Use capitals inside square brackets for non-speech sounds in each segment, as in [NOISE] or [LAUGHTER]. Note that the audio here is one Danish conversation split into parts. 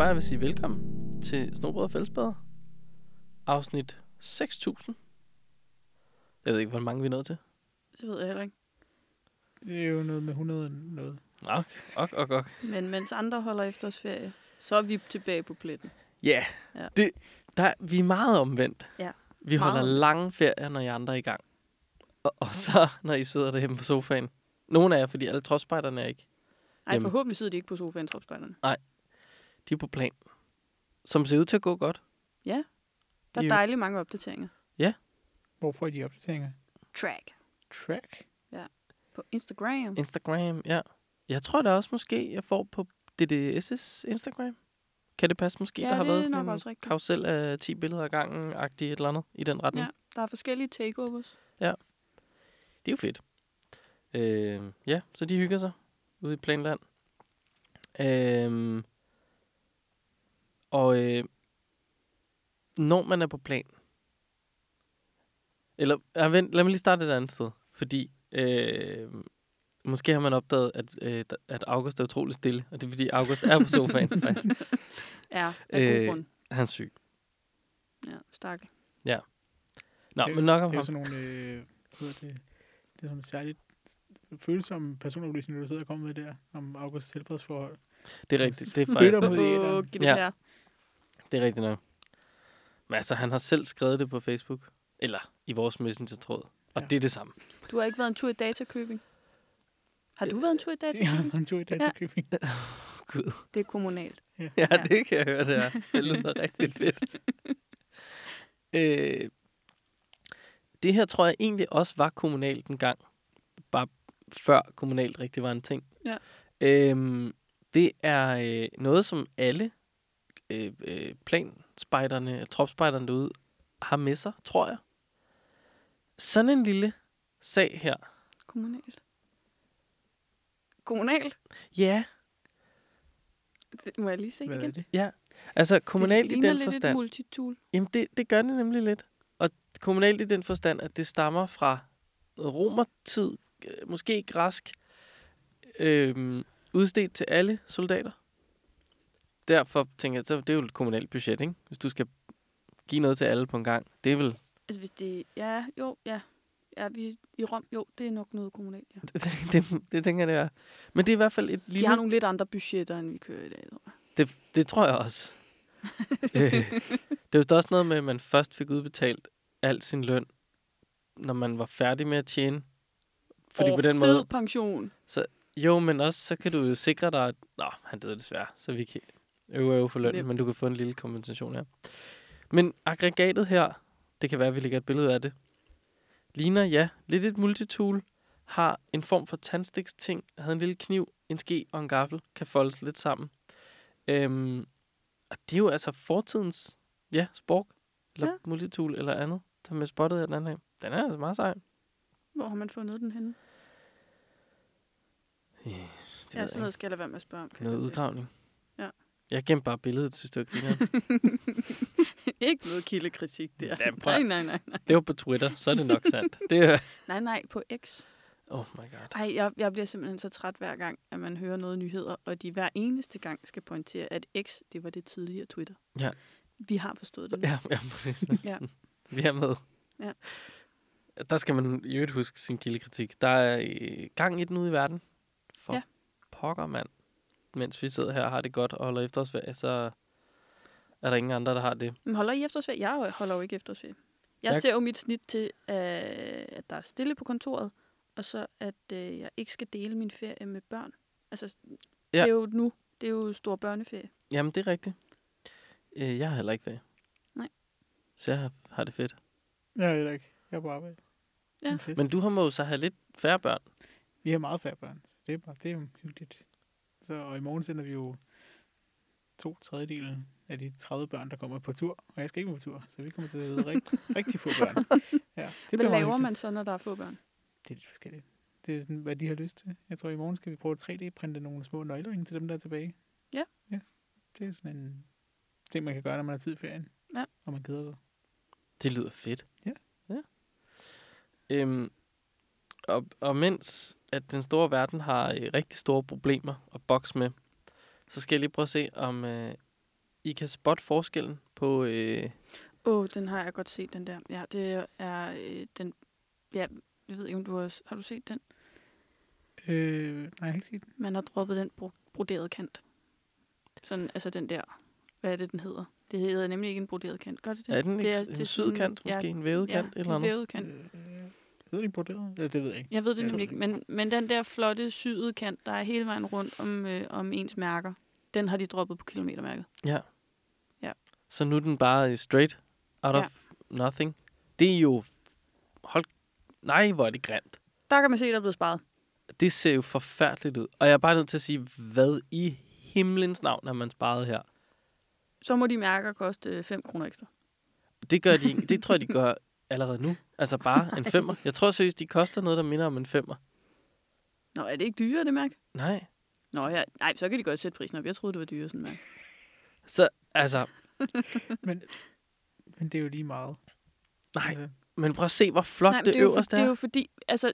bare, jeg vil sige velkommen til Snobrød og Fællesbader. Afsnit 6000. Jeg ved ikke, hvor mange vi er nået til. Det ved jeg heller ikke. Det er jo noget med 100 noget. Ok, ok, ok, ok. Men mens andre holder efterårsferie, så er vi tilbage på pletten. Ja, Ja. Det, der, vi er meget omvendt. Ja, Vi meget holder lange ferier, når I andre er i gang. Og, og så, når I sidder derhjemme på sofaen. Nogle af jer, fordi alle tropspejderne er ikke. Ej, Jamen. forhåbentlig sidder de ikke på sofaen, tropspejderne. De er på plan. Som ser ud til at gå godt. Der er Jo. dejligt mange opdateringer. Hvorfor er de opdateringer? Track Track? på Instagram. Instagram, ja. Jeg tror da også måske, jeg får på DDS's Instagram. Kan det passe måske? Ja, der har været sådan en karusel af 10 billeder ad gangen, agtigt et eller andet i den retning. Ja, der er forskellige takeovers. Det er jo fedt. Øh, ja, så de hygger sig ude i Planland. Øh, og øh, når man er på plan, eller ja, vent, lad mig lige starte et andet sted, fordi øh, måske har man opdaget, at, øh, at August er utrolig stille, og det er fordi August er på sofaen [LAUGHS] faktisk. Ja, af god Øh, grund. Han er syg. Ja, stakkel. Nå, Det- men nok om Det er jo ham. sådan nogle, øh, hvad hedder det, det er sådan særligt følsomme personoplysninger, du sidder og kommer med der, om Augusts helbredsforhold. Det er rigtigt. Det er faktisk mod æteren. Giv det Ja. Det er rigtigt nok. Men altså, han har selv skrevet det på Facebook. Eller i vores messenger-tråd. Og Ja. det er det samme. Du har ikke været en tur i datakøbing? Har du været en tur i [LAUGHS] Jeg har datakøbing? været en tur i datakøbing. [LAUGHS] Gud. Det er kommunalt. Ja, Ja. det kan jeg høre, det er. Det lyder [LAUGHS] rigtig fedt. øh, det her tror jeg egentlig også var kommunalt en gang. Bare før kommunalt rigtig var en ting. Ja. Øhm, det er øh, noget, som alle øh, øh, planspejderne, tropspejderne derude har med sig, tror jeg. Sådan en lille sag her. Kommunalt. Kommunalt? Ja, Det må jeg lige se Hvad er igen. det? altså kommunalt det i den lidt et forstand. multitool. Jamen, det, det gør det nemlig lidt. Og kommunalt i den forstand, at det stammer fra romertid, øh, måske græsk, øh, udstedt til alle soldater. Derfor tænker jeg, så det er jo et kommunalt budget, ikke? Hvis du skal give noget til alle på en gang. Det er vel... Altså hvis det... Ja, jo, ja. Ja, vi, i Rom, jo, det er nok noget kommunalt, ja. [LAUGHS] Det, det, det tænker jeg, det er. Men det er i hvert fald et De lille... har nogle lidt andre budgetter, end vi kører i dag. tror jeg. Det, det tror jeg også. [LAUGHS] øh, det er jo også noget med, at man først fik udbetalt al sin løn, når man var færdig med at tjene. Fordi Åh, på den måde... pension. Jo, men også så kan du jo sikre dig, at... Nå, han døde desværre, så vi kan øve øve for løn, men du kan få en lille kompensation her. Men aggregatet her, det kan være, at vi lægger et billede af det, ligner, ja, lidt et multitool, har en form for tandstiksting, havde en lille kniv, en ske og en gaffel, kan foldes lidt sammen. Øhm, og det er jo altså fortidens, ja, spork, eller Ja. ja. multitool, eller andet, der med spottet af den anden her. Den er altså meget sej. Hvor har man fundet den henne? Øh, Det Ja, sådan noget skal jeg lade være med at spørge om. kan Noget jeg se. Jeg gemte bare billedet, synes du [LAUGHS] ikke? ikke noget kildekritik der. Ja, prøv nej, nej, nej, nej. Det var på Twitter, så er det nok sandt. Det er, Nej, nej, på X. oh my god. Ej, jeg, jeg bliver simpelthen så træt hver gang, at man hører noget nyheder, og de hver eneste gang skal pointere, at X, det var det tidligere Twitter. Ja. Vi har forstået det nu. Ja, ja præcis. [LAUGHS] Ja. Vi er med. Ja. Der skal man i øvrigt huske sin kildekritik. Der er øh, gang i den ude i verden. For ja. pokker, mand. Mens vi sidder her og har det godt og holder efterårsferie, så er der ingen andre, der har det. Men holder I efterårsferie? Jeg holder jo ikke efterårsferie. Jeg, Jeg- ser jo mit snit til, øh, at der er stille på kontoret, og så at øh, jeg ikke skal dele min ferie med børn. Altså, ja. det er jo nu. Det er jo stor børneferie. Jamen, det er rigtigt. Øh, jeg har heller ikke ferie. Nej. Så jeg har, har det fedt. Jeg ved ikke. Jeg er på arbejde. Ja. Men du har må jo så have lidt færre børn. Vi har meget færre børn, så det er, bare, det er jo hyggeligt. Så, og i morgen sender vi jo to tredjedele af de 30 børn, der kommer på tur. Og jeg skal ikke på tur, så vi kommer til at sidde rigtig, [LAUGHS] rigtig få børn. Ja, det Hvad laver man så, når der er få børn? Det er lidt forskelligt. Det er sådan, hvad de har lyst til. Jeg tror, i morgen skal vi prøve at 3D-printe nogle små nøgleringe til dem, der er tilbage. Ja. Ja. Det er sådan en ting, man kan gøre, når man har tid i ferien. Ja. Og man keder sig. Det lyder fedt. Ja. ja. Øhm, og, og mens at den store verden har øh, rigtig store problemer at bokse med, så skal jeg lige prøve at se, om, øh, I kan spotte forskellen på... Øh, Åh, oh, den har jeg godt set, den der. Ja, det er øh, den... Ja, jeg ved ikke, om du har... Har du set den? Øh, nej, jeg har ikke set den. Man har droppet den bro- broderede kant. Sådan, altså den der... Hvad er det, den hedder? Det hedder nemlig ikke en broderet kant. Gør det det? er den det ikke er, en det er syd sådan- kant, måske en vævet ja, kant, eller en noget? vævet kant. Øh, ved du ikke broderet? Ja, det ved jeg ikke. Jeg ved det Jeg ved nemlig det ikke, men, men den der flotte syede kant, der er hele vejen rundt om, øh, om ens mærker, den har de droppet på kilometermærket. Ja. Ja. Så nu er den bare straight out Ja. of nothing. Det er jo... Hold... Nej, hvor er det grimt. Der kan man se, der er blevet sparet. Det ser jo forfærdeligt ud. Og jeg er bare nødt til at sige, hvad i himlens navn har man sparet her? Så må de mærker koste 5 kroner ekstra. Det gør de ikke. Det tror jeg, de gør allerede nu. Altså bare en femmer. Jeg tror seriøst, de koster noget, der minder om en femmer. Nå, er det ikke dyrere, det mærke? Nej. Nå, ja. Nej, så kan de godt sætte prisen op. Jeg troede, det var dyrere, sådan mærke. Så, altså, [LAUGHS] Men, men det er jo lige meget. nej. Altså, Men prøv at se, hvor flot Nej, det, det, er øverste det er er. jo fordi, altså,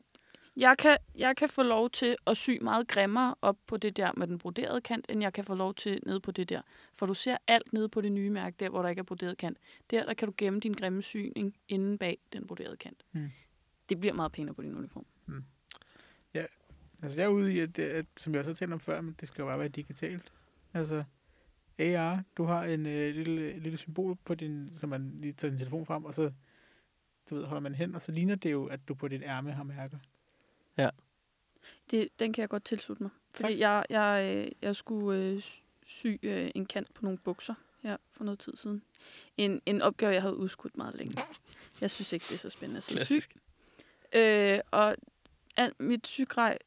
jeg kan, jeg kan få lov til at sy meget grimmere op på det der med den broderede kant, end jeg kan få lov til nede på det der. For du ser alt nede på det nye mærke, der hvor der ikke er broderet kant. Der, der kan du gemme din grimme syning inde bag den broderede kant. Hmm. Det bliver meget pænere på din uniform. altså, jeg er ude i, at, at, som jeg også har talt om før, men det skal jo bare være digitalt. Altså, AR, du har en øh, lille, lille symbol på din, så man lige tager din telefon frem, og så du ved, holder man hen, og så ligner det jo, at du på dit ærme har mærker. Det, den kan jeg godt tilslutte mig. Fordi Tak. jeg, jeg, øh, jeg skulle øh, sy øh, en kant på nogle bukser her for noget tid siden. En, en opgave, jeg havde udskudt meget længe. Jeg synes ikke, det er så spændende at sy. Øh, og al mit sygrej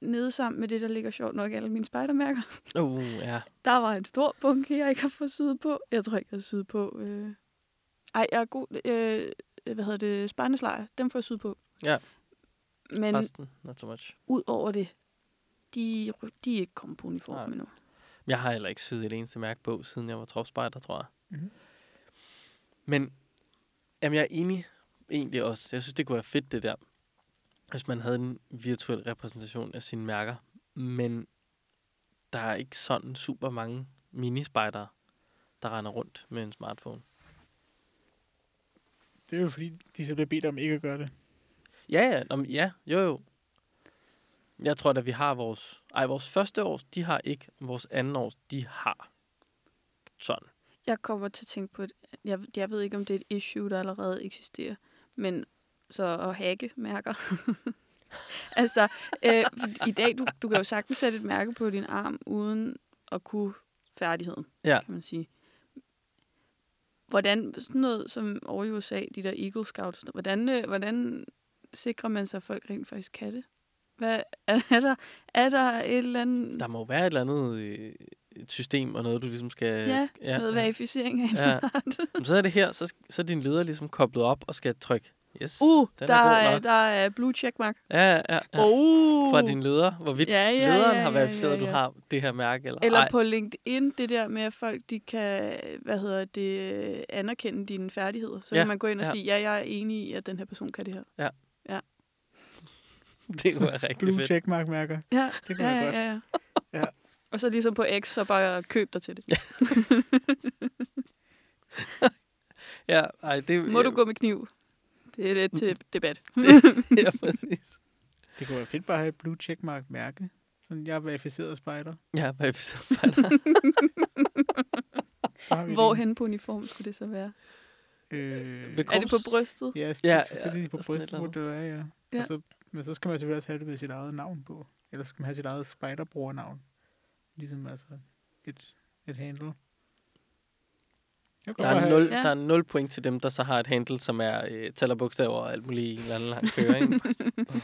nede sammen med det, der ligger sjovt nok alle mine spejdermærker. Uh, ja. Der var en stor bunke, jeg ikke har fået syet på. Jeg tror ikke, jeg har syet på. Øh... Ej, jeg er god. Øh, hvad hedder det? Spejderslejr. Dem får jeg syet på. Ja. Men Resten, not so much. ud over det, de, de er ikke kommet på uniform Nej. endnu. Jeg har heller ikke syet et eneste mærke på, siden jeg var tropspejder, tror jeg. Mhm. Men jamen, jeg er enig egentlig også. Jeg synes, det kunne være fedt, det der. Hvis man havde en virtuel repræsentation af sine mærker. Men der er ikke sådan super mange minispejdere, der render rundt med en smartphone. Det er jo fordi, de så bliver bedt om ikke at gøre det. Ja, ja, nå, men ja, jo jo. Jeg tror da, vi har vores... Ej, vores første års, de har ikke. Vores anden års, de har. Sådan. Jeg kommer til at tænke på, et, jeg, jeg ved ikke, om det er et issue, der allerede eksisterer, men så at hacke mærker. [LAUGHS] altså, øh, i dag, du, du kan jo sagtens sætte et mærke på din arm, uden at kunne færdigheden, Ja. kan man sige. Hvordan, sådan noget som over i USA, de der Eagle Scouts, hvordan, øh, hvordan sikrer man sig, at folk rent faktisk kan det? Hvad, [LAUGHS] er, er, der, er der et eller andet, Der må være et eller andet øh, et system og noget, du ligesom skal... Ja, ja, noget verificering af? Ja. [LAUGHS] Men så er det her, så, så er din leder ligesom koblet op og skal trykke. Yes, Uh, den der, er er, der er blue checkmark. Ja, ja, ja. Oh. Fra din leder, hvorvidt Ja, ja, lederen ja, har ja, verificeret, at ja, du ja. har det her mærke. Eller, Eller ej. på LinkedIn, det der med, at folk de kan hvad hedder det, anerkende dine færdigheder. Så Ja, kan man gå ind og ja. sige, ja, jeg er enig i, at den her person kan det her. [LAUGHS] Det kunne være rigtig Blue fedt. checkmark mærker. Ja, Det kunne ja, være ja, godt. ja, ja. Ja. Og så ligesom på X, så bare køb dig til det. Ja, [LAUGHS] ej, det, Må du gå med kniv? Det er lidt til debat. [LAUGHS] ja, præcis. Det kunne være fedt bare at have et blue checkmark mærke. Sådan, jeg er verificeret spejder. Ja, verificeret spejder. Hvorhen på uniform skulle det så være? det. Øh, Er det på brystet? ja, Ja, ja, ja, selvfølgelig på sådan et brystet, må det være, ja. Ja. ja. Og så, men så skal man selvfølgelig også have det med sit eget navn på. Ellers skal man have sit eget spejderbrugernavn. Ligesom altså et, et handle. Der er, have- 0, Ja. der er 0 point til dem, der så har et handle, som er øh, tæller bogstaver og alt muligt i en eller anden lang køre. Ikke? Åh.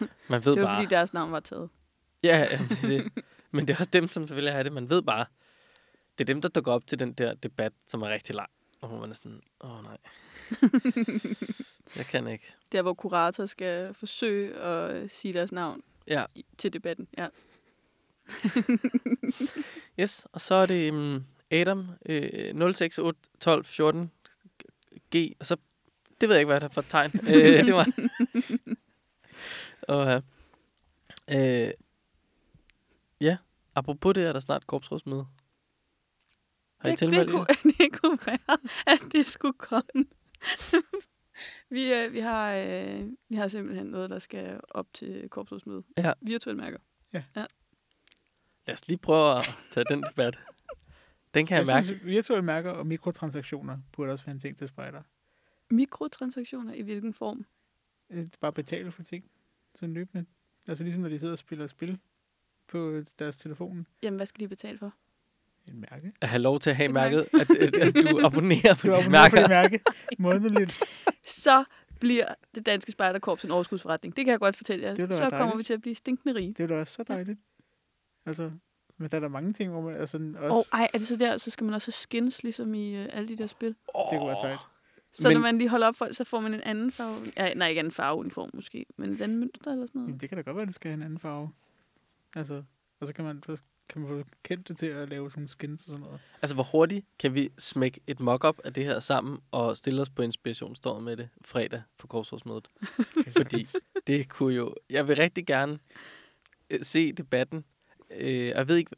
[LAUGHS] Man ved Det var bare... fordi, deres navn var taget. Ja, ja, det det. Men det er også dem, som selvfølgelig har det. Man ved bare, det er dem, der dukker op til den der debat, som er rigtig lang. Og man er sådan, åh nej. [LAUGHS] Jeg kan ikke. Der, hvor kurator skal forsøge at øh, sige deres navn Ja, til debatten. Ja. [LAUGHS] yes. Og så er det um, Adam øh, 0681214 G. Og så, det ved jeg ikke, hvad det er for et tegn. øh, [LAUGHS] det var... og, øh, ja, apropos det, er der snart korpsrådsmøde. Har I det, det, kunne, [LAUGHS] det kunne være, at det skulle komme. [LAUGHS] vi, øh, vi, har, øh, vi har simpelthen noget, der skal op til korpsrådsmødet. Ja. Virtuelle mærker. Lad os lige prøve at tage den debat. Den kan jeg, Jeg mærke. synes, virtuelle mærker og mikrotransaktioner burde også være en ting til spejder. Mikrotransaktioner i hvilken form? Øh, Bare betale for ting. Sådan løbende. Altså ligesom når de sidder og spiller spil på deres telefon. Jamen, hvad skal de betale for? En mærke. At have lov til at have Et mærket, at, at, at du [LAUGHS] abonnerer på Du abonnerer på mærker. det mærke månedligt. [LAUGHS] Så bliver det danske spejderkorps en overskudsforretning. Det kan jeg godt fortælle jer. Så være kommer dejligt. vi til at blive stinkende rige. Det er da også så dejligt. Altså, men der er der mange ting, hvor man altså Og også... ej, er det så der, så skal man også have skins, ligesom i øh, alle de der spil? Det kunne være sejt. Så Men- når man lige holder op for, så får man en anden farve. Ja, nej, ikke anden farveuniform måske, men andet mønster eller sådan Jamen, noget. det kan da godt være, at det skal have en anden farve. Altså, og så kan man, så kan man få kendt det til at lave sådan skins og sådan noget. Altså, hvor hurtigt kan vi smække et mock-up af det her sammen og stille os på inspirationståret med det fredag på korpsrådsmødet? [LAUGHS] Fordi det kunne jo... Jeg vil rigtig gerne øh, se debatten. Øh, jeg ved ikke...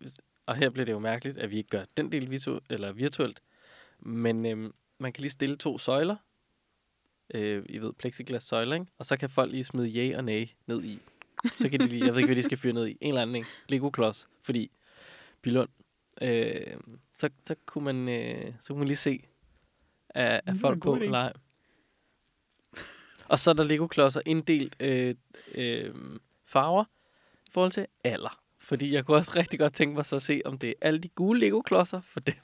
Og her bliver det jo mærkeligt, at vi ikke gør den del visu- eller virtuelt. Men øh, man kan lige stille to søjler. Øh, I ved, plexiglas søjler, ikke? Og så kan folk lige smide ja og nej ned i. Så kan de lige... Jeg ved ikke, hvad de skal fyre ned i. En eller anden, ikke? Lego-klods. Fordi Bilund. Øh, så, så, kunne man, øh, så kunne man lige se, er, er Det var en folk på ej. Og så er der Lego-klodser inddelt øh, øh, farver i forhold til alder. Fordi jeg kunne også rigtig godt tænke mig så at se, om det er alle de gule Lego-klodser for dem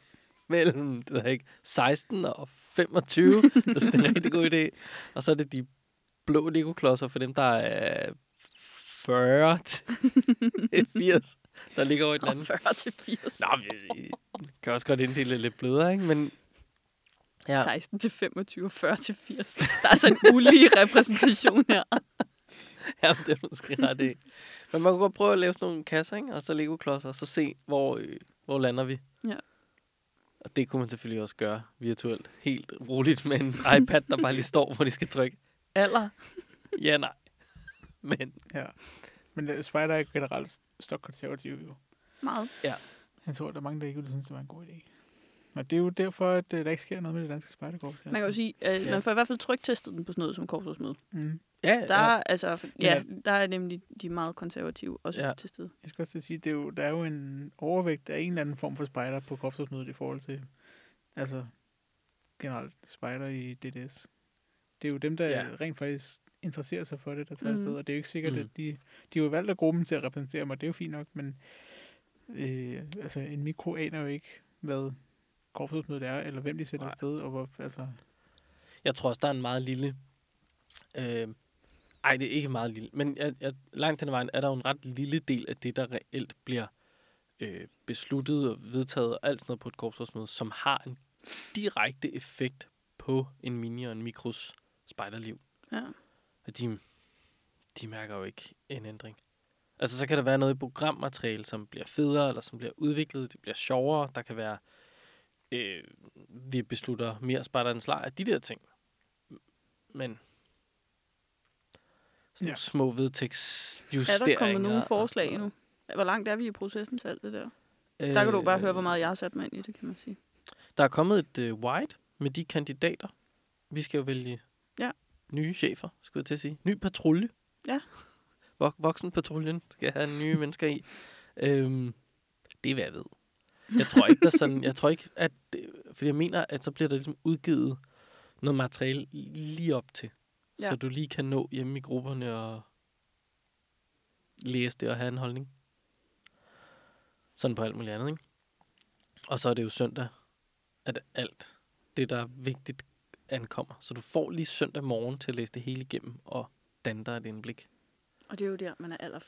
mellem det jeg ikke, 16 og 25. jeg synes, det er en rigtig god idé. Og så er det de blå Lego-klodser for dem, der er 40 til 80, [LAUGHS] der ligger over den anden. Og 40 til 80. Nå, vi kan også godt inddele lidt blødere, ikke? Men Ja. Ja. 16 til 25, 40 til 80. Der er altså en ulige repræsentation her. [LAUGHS] ja, det er måske ret i. Men man kunne godt prøve at lave sådan nogle kasser, ikke? Og så Lego-klodser, og så se, hvor, øh, hvor lander vi. Ja. Og det kunne man selvfølgelig også gøre virtuelt. Helt roligt med en iPad, der bare lige står, hvor de skal trykke. Alder? Ja, nej. [LAUGHS] Men Ja. Men uh, Spider er generelt stokkonservativ jo. Meget. Jeg tror, der er mange, der ikke ville synes, det var en god idé. Og det er jo derfor, at uh, der ikke sker noget med det danske spejderkorps. Man kan jo sige, at Ja. man får i hvert fald tryktestet den på sådan noget som korpsrådsmøde. Mm. ja, Der, ja. er, altså, ja, der er nemlig de meget konservative også Ja. ja. til stede. Jeg skal også at sige, det er jo, der er jo en overvægt af en eller anden form for spejder på korpsrådsmødet i forhold til, altså generelt spejder i DDS. Det er jo dem, der Ja. rent faktisk interesserer sig for det, der tager Mhm. afsted. Og det er jo ikke sikkert, Mhm. mm. at de, de har jo valgt af gruppen til at repræsentere mig. Det er jo fint nok, men øh, altså en mikro aner jo ikke, hvad korpsrådsmødet er, eller hvem de sætter Nej. afsted, og hvor, altså, Jeg tror også, der er en meget lille... Øh, ej, det er ikke meget lille. Men jeg, jeg, langt hen ad vejen er der jo en ret lille del af det, der reelt bliver øh, besluttet og vedtaget og alt sådan noget på et korpsrådsmøde, som har en direkte effekt på en mini og en mikros spejderliv. Ja. Og de, de mærker jo ikke en ændring. Altså, så kan der være noget i programmateriale, som bliver federe, eller som bliver udviklet, det bliver sjovere. Der kan være, øh, vi beslutter mere spejderens lejr, de der ting. Men sådan Ja. små Er vedtægtsjusteringer. der kommet nogle og forslag endnu? Hvor langt er vi i processen til alt det der? noget. Der kan du bare høre, hvor Øh, meget jeg har sat mig ind i det, kan man sige. Der er kommet et øh, white med de kandidater. Vi skal jo vælge. Nye chefer, skulle jeg til at sige. Ny patrulje. Ja. Vok- voksenpatruljen skal have nye [LAUGHS] mennesker i. Øhm, det er, hvad jeg ved. [LAUGHS] Jeg tror ikke, der er sådan, jeg tror ikke, at, fordi jeg mener, at så bliver der ligesom udgivet noget materiale lige op til. Ja. Så du lige kan nå hjemme i grupperne og læse det og have en holdning. Sådan på alt muligt andet, ikke? Og så er det jo søndag, at alt det, der er vigtigt, ankommer. Så du får lige søndag morgen til at læse det hele igennem og danne dig et indblik. Og det er jo der, man er aller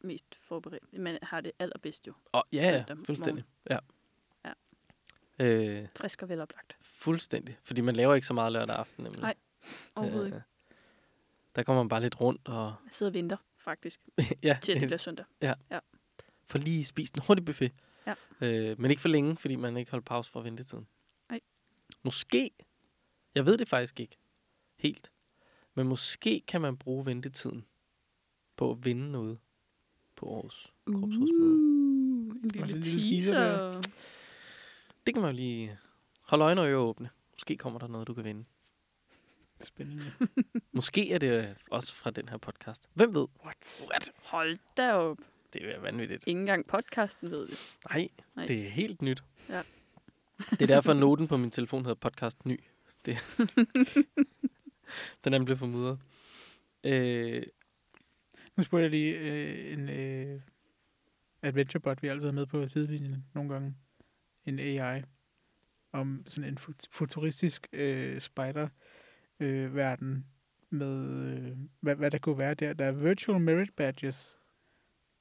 mest forberedt. Man har det allerbedst jo. Og ja, ja, fuldstændig. Ja. Ja. Øh, Frisk og veloplagt. fuldstændig. Fordi man laver ikke så meget lørdag aften. Nemlig. Nej, Overhovedet ikke. Øh, der kommer man bare lidt rundt og Jeg sidder og venter, faktisk, [LAUGHS] ja, til at det bliver søndag. får lige spist en hurtig buffet. Ja. Øh, men ikke for længe, fordi man ikke holder pause for ventetiden. Nej. Måske, jeg ved det faktisk ikke helt, men måske kan man bruge ventetiden på at vinde noget på årets korpsrådsmøde. Uh, en lille, en lille teaser. teaser det kan man jo lige holde øjne og ører åbne. Måske kommer der noget, du kan vinde. Spændende. [LAUGHS] Måske er det øh, også fra den her podcast. Hvem ved? What? What? Hold da op. Det er vanvittigt. Ingen engang podcasten ved det. Nej, Nej. det er helt nyt. Ja. Det er derfor, noten på min telefon hedder podcast ny. Det. [LAUGHS] den er blevet formudret. Øh, Nu spurgte jeg lige øh, en øh, adventurebot, vi altid har med på sidelinjen nogle gange. En AI. Om sådan en fut- futuristisk øh, spider øh, med, øh, hvad, hvad der kunne være der. Der er virtual merit badges.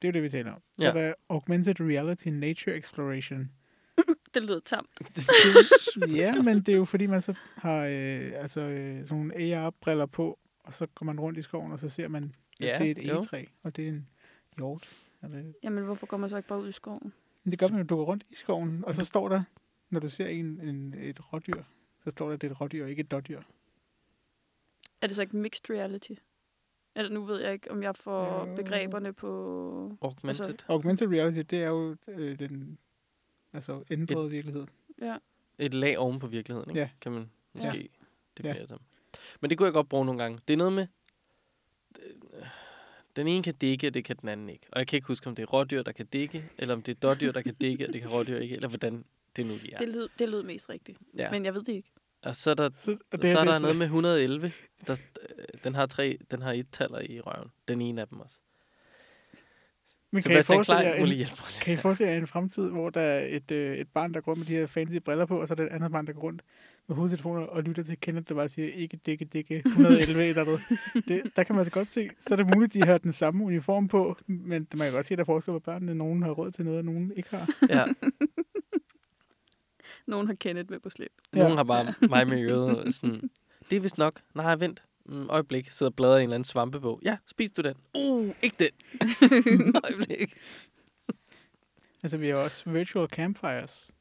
Det er jo det, vi taler om. Så Ja. er der augmented reality nature exploration. Det lyder tamt. [LAUGHS] ja, men det er jo fordi, man så har øh, altså, øh, sådan nogle AR-briller på, og så går man rundt i skoven, og så ser man, at Ja, det er et jo. egetræ, og det er en hjort. Eller, Jamen, hvorfor går man så ikke bare ud i skoven? men det gør man jo, du går rundt i skoven, og så står der, når du ser en, en, et rådyr, så står der, at det er et rådyr, ikke et dårdyr. Er det så ikke mixed reality? Eller nu ved jeg ikke, om jeg får begreberne på... augmented. Altså- Augmented reality, det er jo øh, den altså ændrede virkelighed. Ja. Et lag oven på virkeligheden, ikke? Ja. kan man Ja. måske definere det som. Men det kunne jeg godt bruge nogle gange. Det er noget med, øh, den ene kan dække, og det kan den anden ikke. Og jeg kan ikke huske, om det er rådyr, der kan dække, eller om det er dårdyr, der kan dække, og det kan rådyr ikke, eller hvordan det nu lige er. Det, lød, det lød mest rigtigt. Ja. Ja. Men jeg ved det ikke. Og så er der, Så, og så her, er det der noget med 111. Der, øh, den har tre, den har et taller i røven. Den ene af dem også. Men kan I, forestille jer en, kan I forestille jer en fremtid, hvor der er et, øh, et barn, der går rundt med de her fancy briller på, og så er der et andet barn, der går rundt med hovedtelefoner og lytter til Kenneth, der bare siger, ikke dikke, dikke, 111 eller noget. [LAUGHS] Det, der kan man altså godt se, så er det muligt, de har den samme uniform på, men man kan godt se, at der er forskel på børnene. Nogen har råd til noget, og nogen ikke har. Ja, Nogen har Kenneth med på slæb. Ja. nogen har bare mig med øret. Sådan, det er vist nok. Nej, vent. Mm, øjeblik. Sidder og bladrer i en eller anden svampebog. Ja, spis du den. Uh, ikke den. [LAUGHS] øjeblik. Altså, vi har også virtual campfires,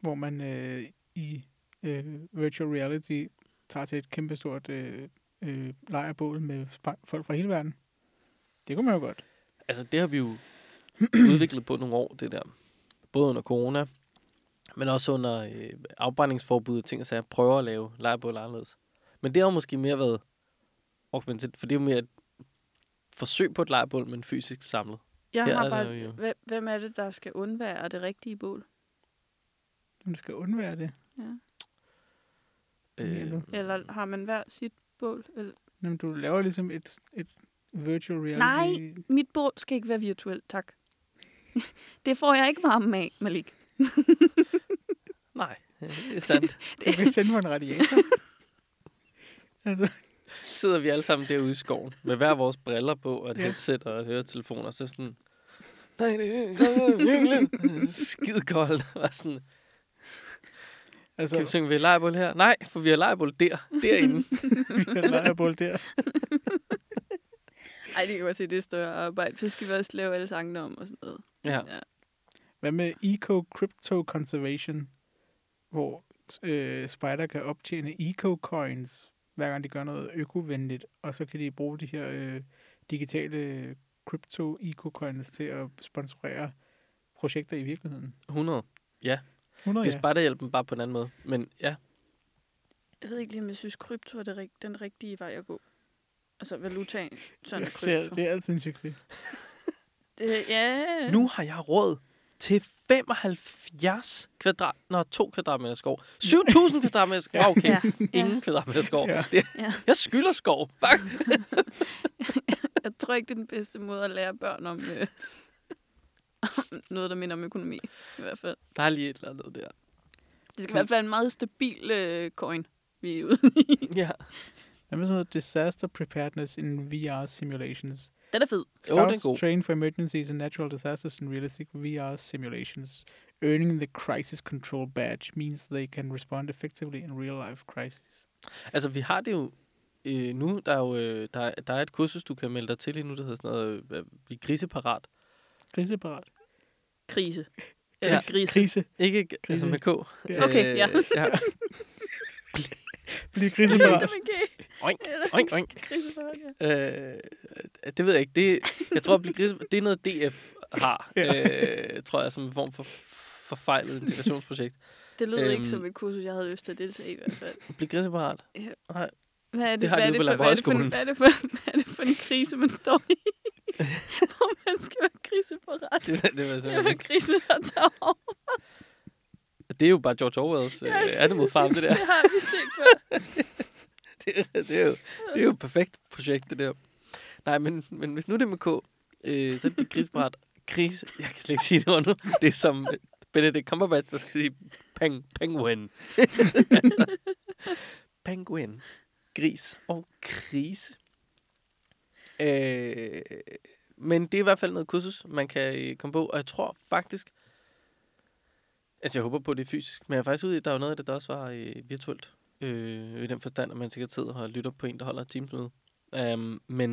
hvor man øh, i øh, virtual reality tager til et kæmpestort øh, øh, lejrbål med folk fra hele verden. Det kunne man jo godt. Altså, det har vi jo [CLEARS THROAT] udviklet på nogle år, det der. Både under corona, men også under øh, afbrændingsforbud og ting og sager, prøver at lave lejrebål anderledes. Men det har måske mere været augmented, for det er jo mere et forsøg på et lejrebål, men fysisk samlet. Jeg Her har er bare... der jo- Hvem, hvem er det, der skal undvære det rigtige bål? Man skal undvære det. Ja. Øh? Eller har man hver sit bål? Eller... Jamen, du laver ligesom et, et virtual reality. Nej. Mit bål skal ikke være virtuelt, tak. [LAUGHS] det får jeg ikke varme af, Malik. [LAUGHS] nej, det er [LAUGHS] sandt. Du kan tænde på en radiator. altså, sidder vi alle sammen derude i skoven med hver vores briller på og et Ja. headset og et høretelefoner, så sådan, nej, det er virkelig skide koldt. Og sådan, altså kan vi synge ved lejrebål her? Nej, for vi har lejrebål der, derinde. [LAUGHS] vi har lejrbål der. Ej, det kan godt se, det er større arbejde. Så skal vi også lave alle sangene om og sådan noget. Ja, Ja. Hvad med Eco-Crypto Conservation, hvor øh, Spider kan optjene eco-coins, hver gang de gør noget økovenligt, og så kan de bruge de her øh, digitale crypto eco-coins til at sponsorere projekter i virkeligheden. 100. 100, Det er ja. spejderhjælpen bare på en anden måde. Men ja, Jeg ved ikke lige, om jeg synes, krypto er det, den rigtige vej at gå. Altså valutaen, sådan det, er, krypto. det er altid en succes. [LAUGHS] Det, ja. nu har jeg råd til 75 kvadrat... Nå, 2 kvadratmeter skov. 7.000 kvadratmeter skov. [LAUGHS] Ja. Okay, Ja. ingen kvadratmeter skov. Ja. Det, Ja. jeg skylder skov. Fuck. [LAUGHS] Jeg tror ikke, det er den bedste måde at lære børn om, øh, noget, der minder om økonomi. I hvert fald. Der er lige et eller andet der. Det skal i hvert fald være en meget stabil øh, coin, vi er ude i. Ja. Hvad med sådan noget disaster preparedness in VR simulations? Den er fed. Jo, den er Scouts god. train for emergencies and natural disasters in realistic VR simulations. Earning the crisis control badge means they can respond effectively in real life crises. Altså, vi har det jo øh, nu. Der er jo øh, der, er- der er et kursus, du kan melde dig til lige nu, der hedder sådan noget, øh, bliv griseparat. Kriseparat. Krise. [LAUGHS] Ja. Eller grise. Krise. Ikke altså Krise. med K. Ja. Okay, ja. ja. [LAUGHS] Bliv kriseparat. [LAUGHS] Oink, oink, oink. Griseparat, ja. Øh, det ved jeg ikke. Det, jeg tror, at blive grise, det er noget, DF har, Ja. øh, tror jeg, som en form for forfejlet integrationsprojekt. Det lød øhm, ikke som et kursus, jeg havde lyst til at deltage i i hvert fald. Bliv griseparat. Hvad er det, Det har hvad, de er ude det på for, hvad, er det for, hvad, er det for, hvad er det for en krise, man står i? [LAUGHS] Hvor man skal være kriseparat. Det, det var Det er simpelthen en ikke. krise, der tager over. Det er jo bare George Orwells uh, Animal Farm, det der. [LAUGHS] Det har vi set før. [LAUGHS] [LAUGHS] det, det, er jo, det er jo et perfekt projekt, det der. Nej, men, men hvis nu det er med K, øh, så er det griseparat. Kris, jeg kan slet ikke sige det ord nu. Det er som øh, Benedict Cumberbatch, der skal sige peng, penguin. [LAUGHS] altså, penguin, gris og krise. Øh, men det er i hvert fald noget kursus, man kan øh, komme på. Og jeg tror faktisk, altså jeg håber på, at det er fysisk, men jeg er faktisk ude i, at der er noget af det, der også var øh, virtuelt. Øh, I den forstand, at man sikkert sidder og lytter på en, der holder et teamsmøde. Um, men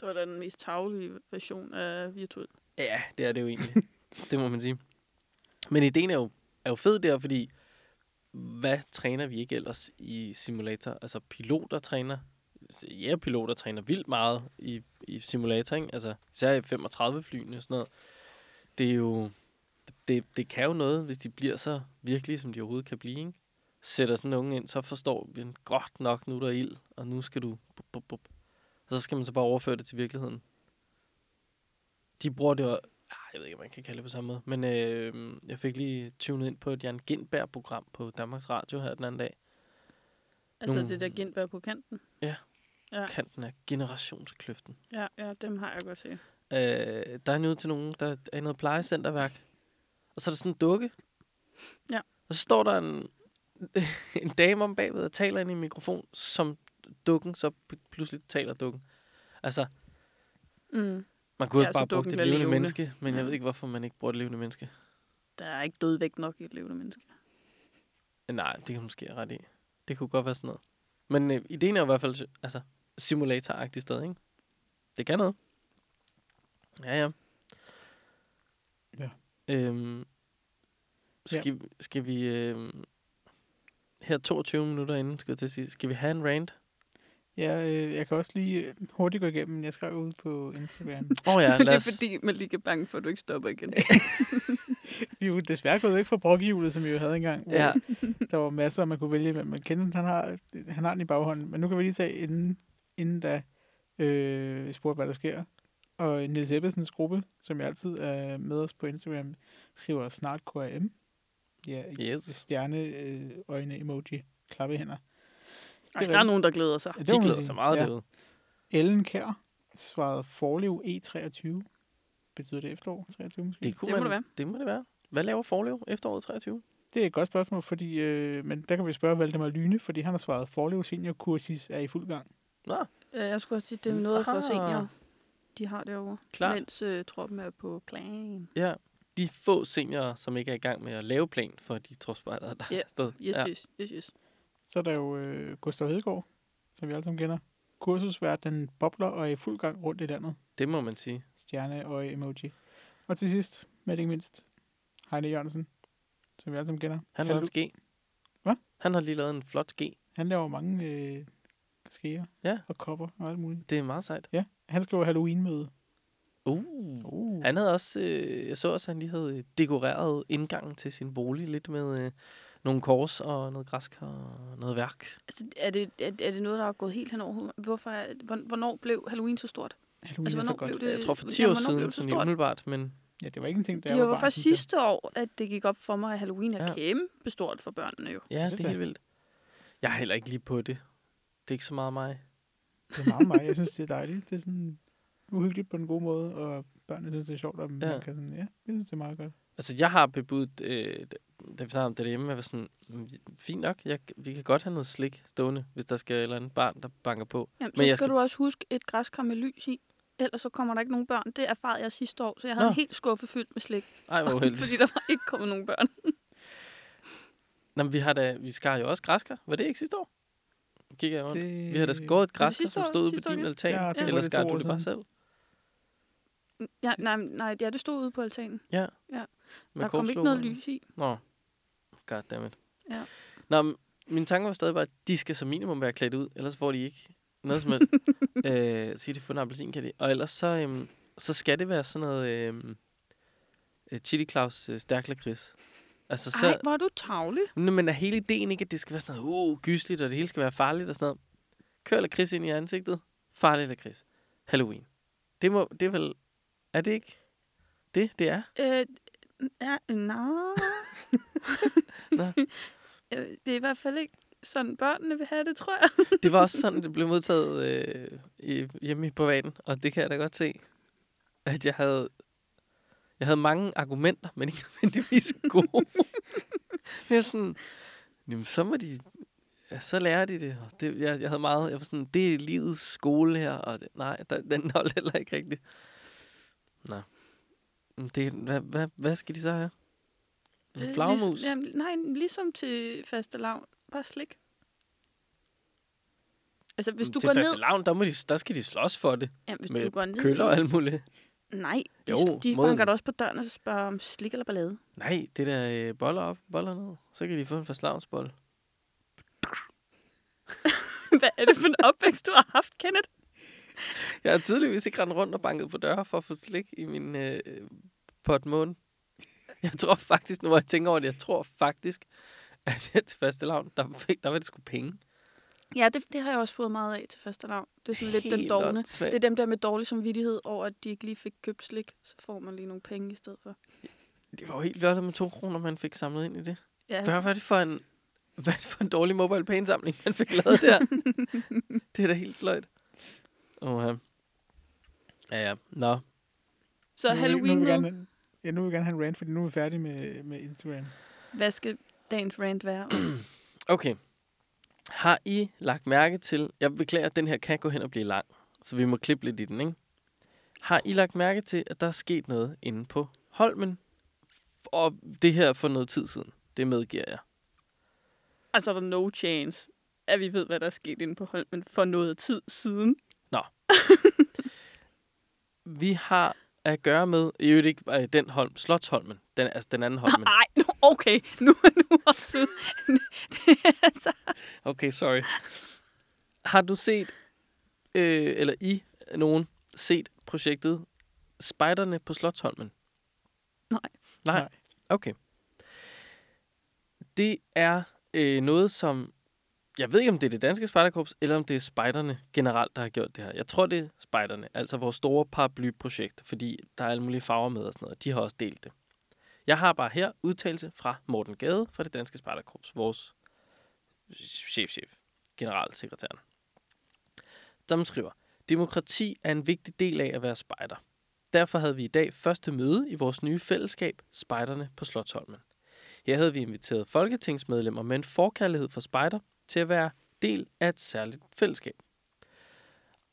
Det var da den mest taglige version af virtuel. Ja, det er det jo egentlig. [LAUGHS] det må man sige. Men ideen er jo, er jo fed der, fordi hvad træner vi ikke ellers i simulator? Altså piloter træner, ja, piloter træner vildt meget i, i simulator, ikke? Altså især i 35 flyene og sådan noget. Det er jo, det, det kan jo noget, hvis de bliver så virkelige, som de overhovedet kan blive, ikke? Sætter sådan nogen ind, så forstår vi godt nok, nu er der ild, og nu skal du... Bup, bup, bup. Og så skal man så bare overføre det til virkeligheden de bruger det jo... Ah, Jeg ved ikke, om man kan kalde det på samme måde. Men øh, jeg fik lige tunet ind på et Jan Gindberg-program på Danmarks Radio her den anden dag. Altså Nogle- det der Gindberg på kanten. Ja. Ja. Kanten af generationskløften. Ja, ja, dem har jeg godt set. Øh, der er noget til nogen, der er i noget plejecenterværk. Og så er der sådan en dukke. Ja. Og så står der en, [LAUGHS] en dame om bagved og taler ind i en mikrofon, som dukken, så pl- pludselig taler dukken. Altså, Mm. man kunne Ja, også så bare bruge det levende levende. menneske, men jeg Ja. ved ikke, hvorfor man ikke bruger det levende menneske. Der er ikke dødvægt nok i et levende menneske. Nej, det kan måske ret i. Det kunne godt være sådan noget. Men øh, ideen er i hvert fald altså, simulator-agtig sted, ikke? Det kan noget. Ja, ja. Ja. Øhm, skal, ja. skal vi... Øhm, her 22 minutter inden, skal jeg til at sige, skal vi have en rant? Ja, øh, jeg kan også lige øh, hurtigt gå igennem. Jeg skrev ud på Instagram. [LAUGHS] Åh oh, ja, [LAUGHS] det lad er os... fordi, man lige er bange for, at du ikke stopper igen. [LAUGHS] vi er jo desværre gået væk fra brokhjulet, som vi jo havde engang. Ja, Der var masser, man kunne vælge med. Men Kenneth, han har, han har den i baghånden. Men nu kan vi lige tage inden, inden da øh, spurgte, hvad der sker. Og Niels Ebbesens gruppe, som jeg altid er med os på Instagram, skriver snart KRM. Ja, Yes. stjerne, øh, øjne, emoji, klappehænder. Ej, der er nogen, der glæder sig. Ja, det de glæder sig meget Ja. derude. Ellen Kær svarede Forlev E23. Betyder det efterår 23 måske? Det, kunne Det må man, det være. Det må det være. Hvad laver Forlev efteråret 23? Det er et godt spørgsmål, fordi, øh, men der kan vi spørge Valdemar Lyne, fordi han har svaret, Forlev seniorkursis er i fuld gang. Nå, Jeg skulle også sige, det er noget for Aha. senior. De har derovre. klart. Mens øh, troppen er på plan. Ja, de få seniorer, som ikke er i gang med at lave plan for de tropspejdere, der Ja, er afsted. Yes, ja. yes, yes, yes. Så er der jo øh, Gustav Hedegaard, som vi alle sammen kender. Kursusverden bobler og er i fuld gang rundt i landet. Det må man sige. Stjerne og emoji. Og til sidst, men ikke mindst, Heine Jørgensen, som vi alle sammen kender. Han lavede en lu- ske. Hvad? Han har lige lavet en flot ske. Han laver mange øh, skeer Ja. og kopper og alt muligt. Det er meget sejt. Ja, han skriver Halloween-møde. Uh. Uh. Han havde også, øh, jeg så også, at han lige havde øh, dekoreret indgangen til sin bolig lidt med øh, nogle kors og noget græskar og noget værk. Altså, er det, er, er det noget, der er gået helt hen over hovedet? Hvorfor er, hvorn- hvornår blev Halloween så stort? Halloween Altså, er så hvornår godt. blev det- Jeg tror for 10 ja, år siden, det så sådan umiddelbart, men Ja, det var ikke en ting, der Det var var jeg. sidste år, at det gik op for mig, at Halloween er Ja. kæmpe stort for børnene jo. ja, Det det er er helt vildt. Jeg er heller ikke lige på det. Det er ikke så meget mig. Det er meget mig. Jeg synes, det er dejligt. Det er sådan uhyggeligt på en god måde, og børnene synes, det er sjovt, og ja. Man kan sådan, ja, jeg synes, det er meget godt. Altså, jeg har bebudt, øh, da vi snakkede om det derhjemme, jeg var sådan, "Mm, fint nok, jeg, vi kan godt have noget slik stående, hvis der skal et eller andet barn, der banker på. Jamen, Men så jeg skal skal- du også huske et græskar med lys i. Ellers så kommer der ikke nogen børn. Det erfarede jeg sidste år, så jeg havde Nå. en helt skuffe fyldt med slik. Ej, hvor [LAUGHS] uheldigt. fordi der var ikke kommet nogen børn. Nå, men vi, har da, vi skar jo også græskar. Var det ikke sidste år? Kigger jeg rundt. det, Vi har da skåret et græskar, som stod ude på din altan. Ja, Eller er skar du det bare selv? Ja, nej, nej, ja, det stod ude på altanen. Med der kom ikke noget lys i. Nå, goddammit. Ja. Nå, men min tanke var stadig bare, at de skal som minimum være klædt ud, ellers får de ikke noget som helst. [LAUGHS] øh, sige, de får en appelsin, kan de. Og ellers så, øhm, så skal det være sådan noget øhm, øh, Chili Claus øh, stærklakrids. Altså, så, Ej, hvor er du tavlig. Men er hele ideen ikke, at det skal være sådan noget, uh, gysligt, og det hele skal være farligt og sådan noget? Kør lakrids ind i ansigtet. Farlig lakrids. Halloween. Det må, det er vel, er det ikke det, det er? Øh, ja. [LAUGHS] Nå. Øh, det er i hvert fald ikke sådan, børnene vil have det, tror jeg. [LAUGHS] Det var også sådan, det blev modtaget øh, i, hjemme i privaten, og det kan jeg da godt se, at jeg havde, jeg havde mange argumenter, men ikke nødvendigvis gode. [LAUGHS] jeg er sådan, jamen så må de, ja, så lærer de det. Og det jeg, jeg havde meget, jeg var sådan, det er livets skole her, og det, nej, der, den holdt heller ikke rigtigt. Men Det, hvad, hvad, hvad skal de så have? En Øh, flagmus? Ligesom, jamen, nej, ligesom til faste lavn. Bare slik. Altså, hvis du til går ned... fastelavn, der, må de, der skal de slås for det. Ja, hvis med du går ned... Køller og alt muligt. Nej, de, Jo, de banker da også på døren og spørger om slik eller ballade. Nej, det der øh, boller op, boller ned. Så kan de få en fastelavnsbolle. [LAUGHS] Hvad er det for en opvækst, du har haft, Kenneth? Jeg har tydeligvis ikke rendt rundt og banket på døre for at få slik i min øh, potmåne. Jeg tror faktisk, nu hvor jeg tænker over det, jeg tror faktisk, at jeg til faste lavn, der, fik, der var det sgu penge. Ja, det, det har jeg også fået meget af til faste lavn. Det er sådan lidt den Helt dogne. åndssvagt. Det er dem der med dårlig samvittighed over, at de ikke lige fik købt slik. Så får man lige nogle penge i stedet for. Det var jo helt vildt med to kroner, man fik samlet ind i det. Ja, Hvad var det for en, hvad det for en dårlig mobile pay samling man fik lavet der? [LAUGHS] det er da helt sløjt. Åh, ja. Ja. Nå. så nu, Halloween nu vil gerne, ja, nu vil jeg gerne have en rant, fordi nu er vi færdige med, med Instagram. Hvad skal dagens rant være? [CLEARS THROAT] Okay. Har I lagt mærke til... Jeg beklager, at den her kan gå hen og blive lang, så vi må klippe lidt i den, ikke? Har I lagt mærke til, at der er sket noget inde på Holmen? Og det her for noget tid siden. Det medgiver jeg. altså, er der no chance, at vi ved, hvad der er sket inde på Holmen for noget tid siden. [LAUGHS] Vi har at gøre med... I øvrigt ikke øh, den Holm, Slotsholmen. Den, altså den anden Holmen. [LAUGHS] Nej, nu- okay. Nu [LAUGHS] nu også altså... Okay, sorry. Har du set, øh, eller I nogen, set projektet Spejderne på Slotsholmen? Nej. Nej. Nej. Okay. Det er øh, noget, som... Jeg ved ikke, om det er det danske spejderkorps, eller om det er spejderne generelt, der har gjort det her. Jeg tror, det er spejderne, altså vores store paraplyprojekt, fordi der er alle mulige farver med og sådan noget. De har også delt det. Jeg har bare her udtalelse fra Morten Gade fra det danske spejderkorps, vores chefchef, generalsekretæren. Som skriver, demokrati er en vigtig del af at være spejder. Derfor havde vi i dag første møde i vores nye fællesskab, Spejderne på Slottholmen. Her havde vi inviteret folketingsmedlemmer med en forkærlighed for spejder til at være del af et særligt fællesskab.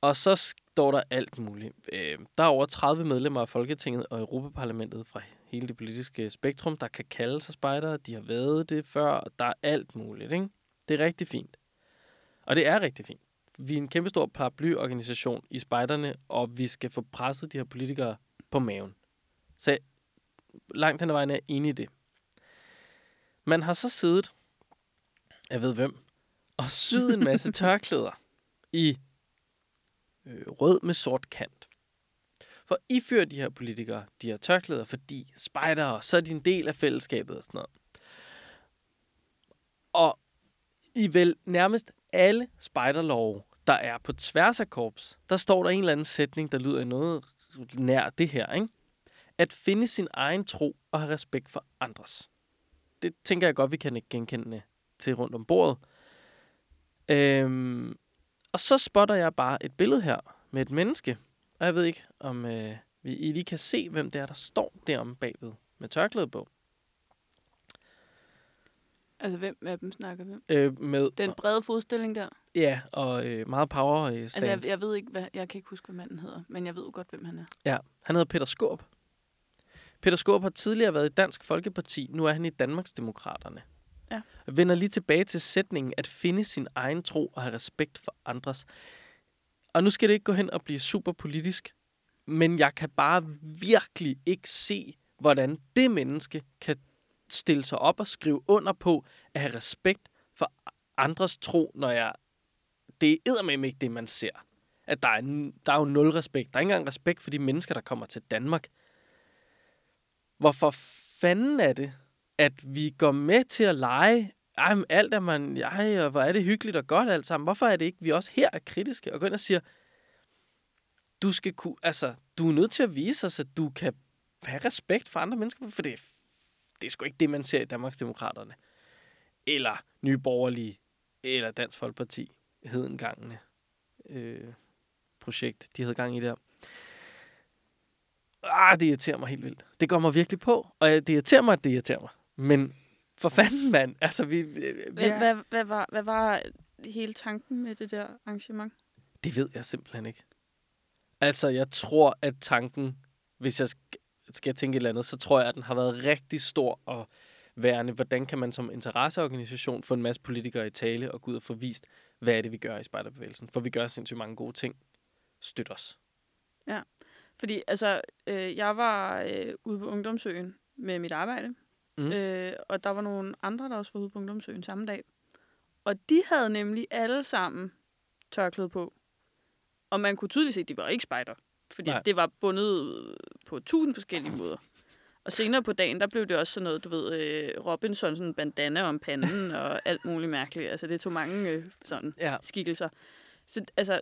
Og så står der alt muligt. Øh, Der er over 30 medlemmer af Folketinget og Europaparlamentet fra hele det politiske spektrum, der kan kalde sig spejdere. De har været det før, og der er alt muligt. Ikke? Det er rigtig fint. Og det er rigtig fint. Vi er en kæmpestor paraplyorganisation i spejderne, og vi skal få presset de her politikere på maven. Så langt hen ad vejen er jeg enig i det. Man har så siddet, jeg ved hvem, og syet en masse [LAUGHS] tørklæder i øh, rød med sort kant. For I fører de her politikere, de her tørklæder, fordi spejdere, så er de en del af fællesskabet og sådan noget. Og i vel nærmest alle spejderlove, der er på tværs af korps, der står der en eller anden sætning, der lyder noget nær det her, ikke? At finde sin egen tro og have respekt for andres. Det tænker jeg godt, vi kan ikke genkende til rundt om bordet. Øhm, og så spotter jeg bare et billede her med et menneske. Og jeg ved ikke, om øh, vi I lige kan se, hvem det er, der står derom bagved med tørklæde på. Altså, hvem af dem snakker vi om? Øh, med, Den brede fodstilling der. ja, og øh, meget power øh, stand. Altså, jeg, jeg ved ikke, hvad, jeg kan ikke huske, hvad manden hedder, men jeg ved jo godt, hvem han er. Ja, han hedder Peter Skorp. Peter Skorp har tidligere været i Dansk Folkeparti, nu er han i Danmarksdemokraterne. Ja. Vender lige tilbage til sætningen at finde sin egen tro og have respekt for andres. Og nu skal det ikke gå hen og blive super politisk, men jeg kan bare virkelig ikke se, hvordan det menneske kan stille sig op og skrive under på at have respekt for andres tro, når jeg... Det er med ikke det, man ser at der er, n- der er jo nul respekt. Der er ikke engang respekt for de mennesker, der kommer til Danmark. Hvorfor fanden er det, at vi går med til at lege, ej, men alt er man, ej, og hvor er det hyggeligt og godt alt sammen. Hvorfor er det ikke, vi også her er kritiske og går ind og siger, du skal kunne, altså, du er nødt til at vise os, at du kan have respekt for andre mennesker, for det, det er sgu ikke det, man ser i Danmarksdemokraterne. Eller Nye Borgerlige, eller Dansk Folkeparti, hed engangene øh, projekt, de havde gang i der. Ah, det irriterer mig helt vildt. Det går mig virkelig på, og det irriterer mig, at det irriterer mig. Men for fanden, mand. Altså, vi, vi, vi Hvad, hvad, hvad, var, hvad var hele tanken med det der arrangement? Det ved jeg simpelthen ikke. Altså, jeg tror, at tanken, hvis jeg sk- skal tænke et eller andet, så tror jeg, at den har været rigtig stor og værende. Hvordan kan man som interesseorganisation få en masse politikere i tale og gå ud og få vist, hvad er det, vi gør i spejderbevægelsen? For vi gør sindssygt mange gode ting. Støt os. Fordi altså, øh, jeg var øh, ude på Ungdomsøen med mit arbejde, Mm. øh, og der var nogle andre, der også var ude på Ungdomsøen samme dag. Og de havde nemlig alle sammen tørklæde på. Og man kunne tydeligt se, at de var ikke spejder. Fordi Nej. Det var bundet på tusind forskellige måder. Og senere på dagen, der blev det også sådan noget, du ved, øh, Robinson, sådan bandana om panden [LAUGHS] og alt muligt mærkeligt. Altså, det tog mange øh, sådan Ja, skikkelser. Så altså,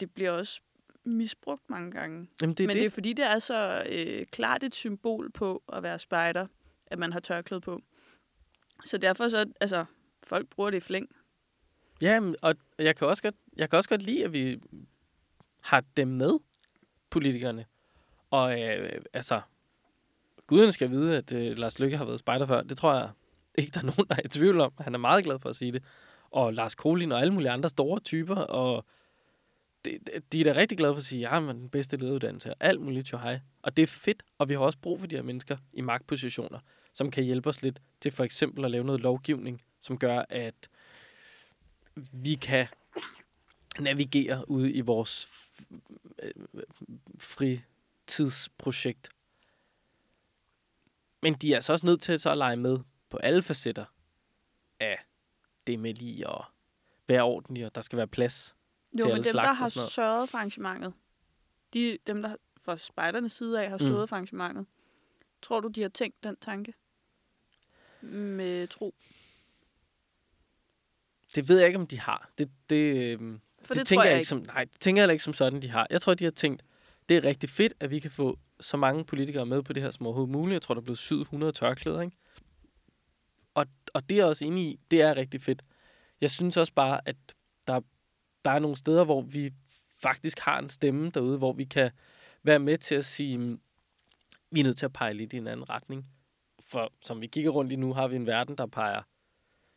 det bliver også misbrugt mange gange. Jamen, det Men det. det er fordi, det er så øh, klart et symbol på at være spejder, at man har tørklæde på. Så derfor så, altså, folk bruger det i flæng. Ja, og jeg kan, også godt, jeg kan også godt lide, at vi har dem med, politikerne. Og øh, altså, guden skal vide, at øh, Lars Lykke har været spejder før. Det tror jeg ikke, der er nogen, der er i tvivl om. Han er meget glad for at sige det. Og Lars Kolin og alle mulige andre store typer. Og det, det- de er da rigtig glade for at sige, ja, man den bedste lederuddannelse her. Alt muligt jo hej. Og det er fedt, og vi har også brug for de her mennesker i magtpositioner, som kan hjælpe os lidt til for eksempel at lave noget lovgivning, som gør, at vi kan navigere ude i vores øh, fritidsprojekt. Men de er altså også nødt til så at lege med på alle facetter af det med lige at være ordentlig, og der skal være plads. Jo, Til alle dem, der slags og har sådan noget. sørget for arrangementet, de, dem, der fra spejdernes side af har Mm. stået mm. for arrangementet, tror du, de har tænkt den tanke? Med tro. Det ved jeg ikke, om de har. Det, det, øhm, For det, det, tænker tror jeg, ikke som, nej, det tænker jeg ikke som sådan, de har. Jeg tror, de har tænkt, det er rigtig fedt, at vi kan få så mange politikere med på det her som overhovedet muligt. Jeg tror, der er blevet 700 tørklæder, ikke? Og, og det er jeg også inde i, det er rigtig fedt. Jeg synes også bare, at der, der er nogle steder, hvor vi faktisk har en stemme derude, hvor vi kan være med til at sige, "Mm, vi er nødt til at pege lidt i en anden retning. For som vi kigger rundt i nu, har vi en verden, der peger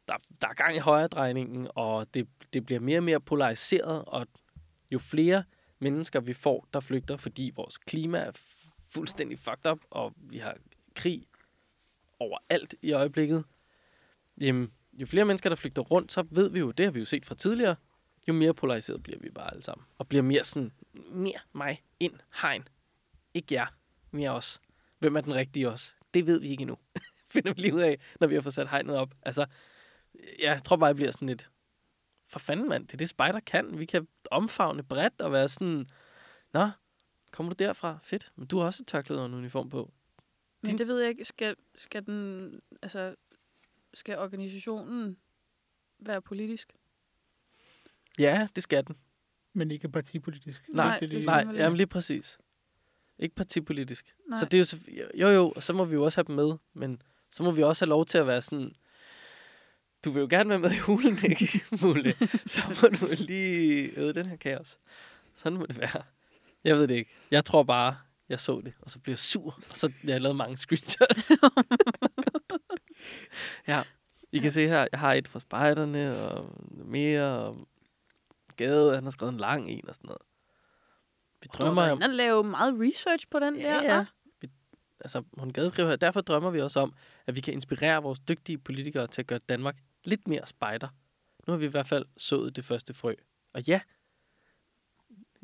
der, der er gang i højre drejningen, og det, det bliver mere og mere polariseret, og jo flere mennesker vi får, der flygter, fordi vores klima er fuldstændig fucked up, og vi har krig overalt i øjeblikket, jamen, jo flere mennesker, der flygter rundt, så ved vi jo, det har vi jo set fra tidligere, jo mere polariseret bliver vi bare alle sammen. Og bliver mere sådan, mere mig, ind, hegn. Ikke jer, mere os. Hvem er den rigtige os? Det ved vi ikke endnu. [LAUGHS] Finder vi lige ud af, når vi har fået sat hegnet op. Altså, jeg tror bare, jeg bliver sådan lidt, for fanden mand, det er det spejder kan. Vi kan omfavne bredt og være sådan, nå, kommer du derfra? Fedt, men du har også et tørklæde og en uniform på. Men Din- det ved jeg ikke. Skal, skal den, altså, skal organisationen være politisk? Ja, det skal den. Men ikke partipolitisk. Nej, det, det det, skal Nej, jamen lige præcis. Ikke partipolitisk. Nej. Så det er jo, så, jo jo, og så må vi jo også have dem med, men så må vi også have lov til at være sådan, du vil jo gerne være med i hulen, ikke, [LAUGHS] Mulle? Så må du lige øde den her kaos. Sådan må det være. Jeg ved det ikke. Jeg tror bare, jeg så det, og så blev jeg sur, og så jeg lavet mange screenshots. [LAUGHS] ja, I kan se her, jeg har et fra spejderne, og mere, og Gade, han har skrevet en lang en og sådan noget. Vi drømmer om, har lave meget research på den Ja, der. ja. Vi, altså, hun gad skrive her, derfor drømmer vi også om, at vi kan inspirere vores dygtige politikere til at gøre Danmark lidt mere spejder. Nu har vi i hvert fald sået det første frø. Og ja,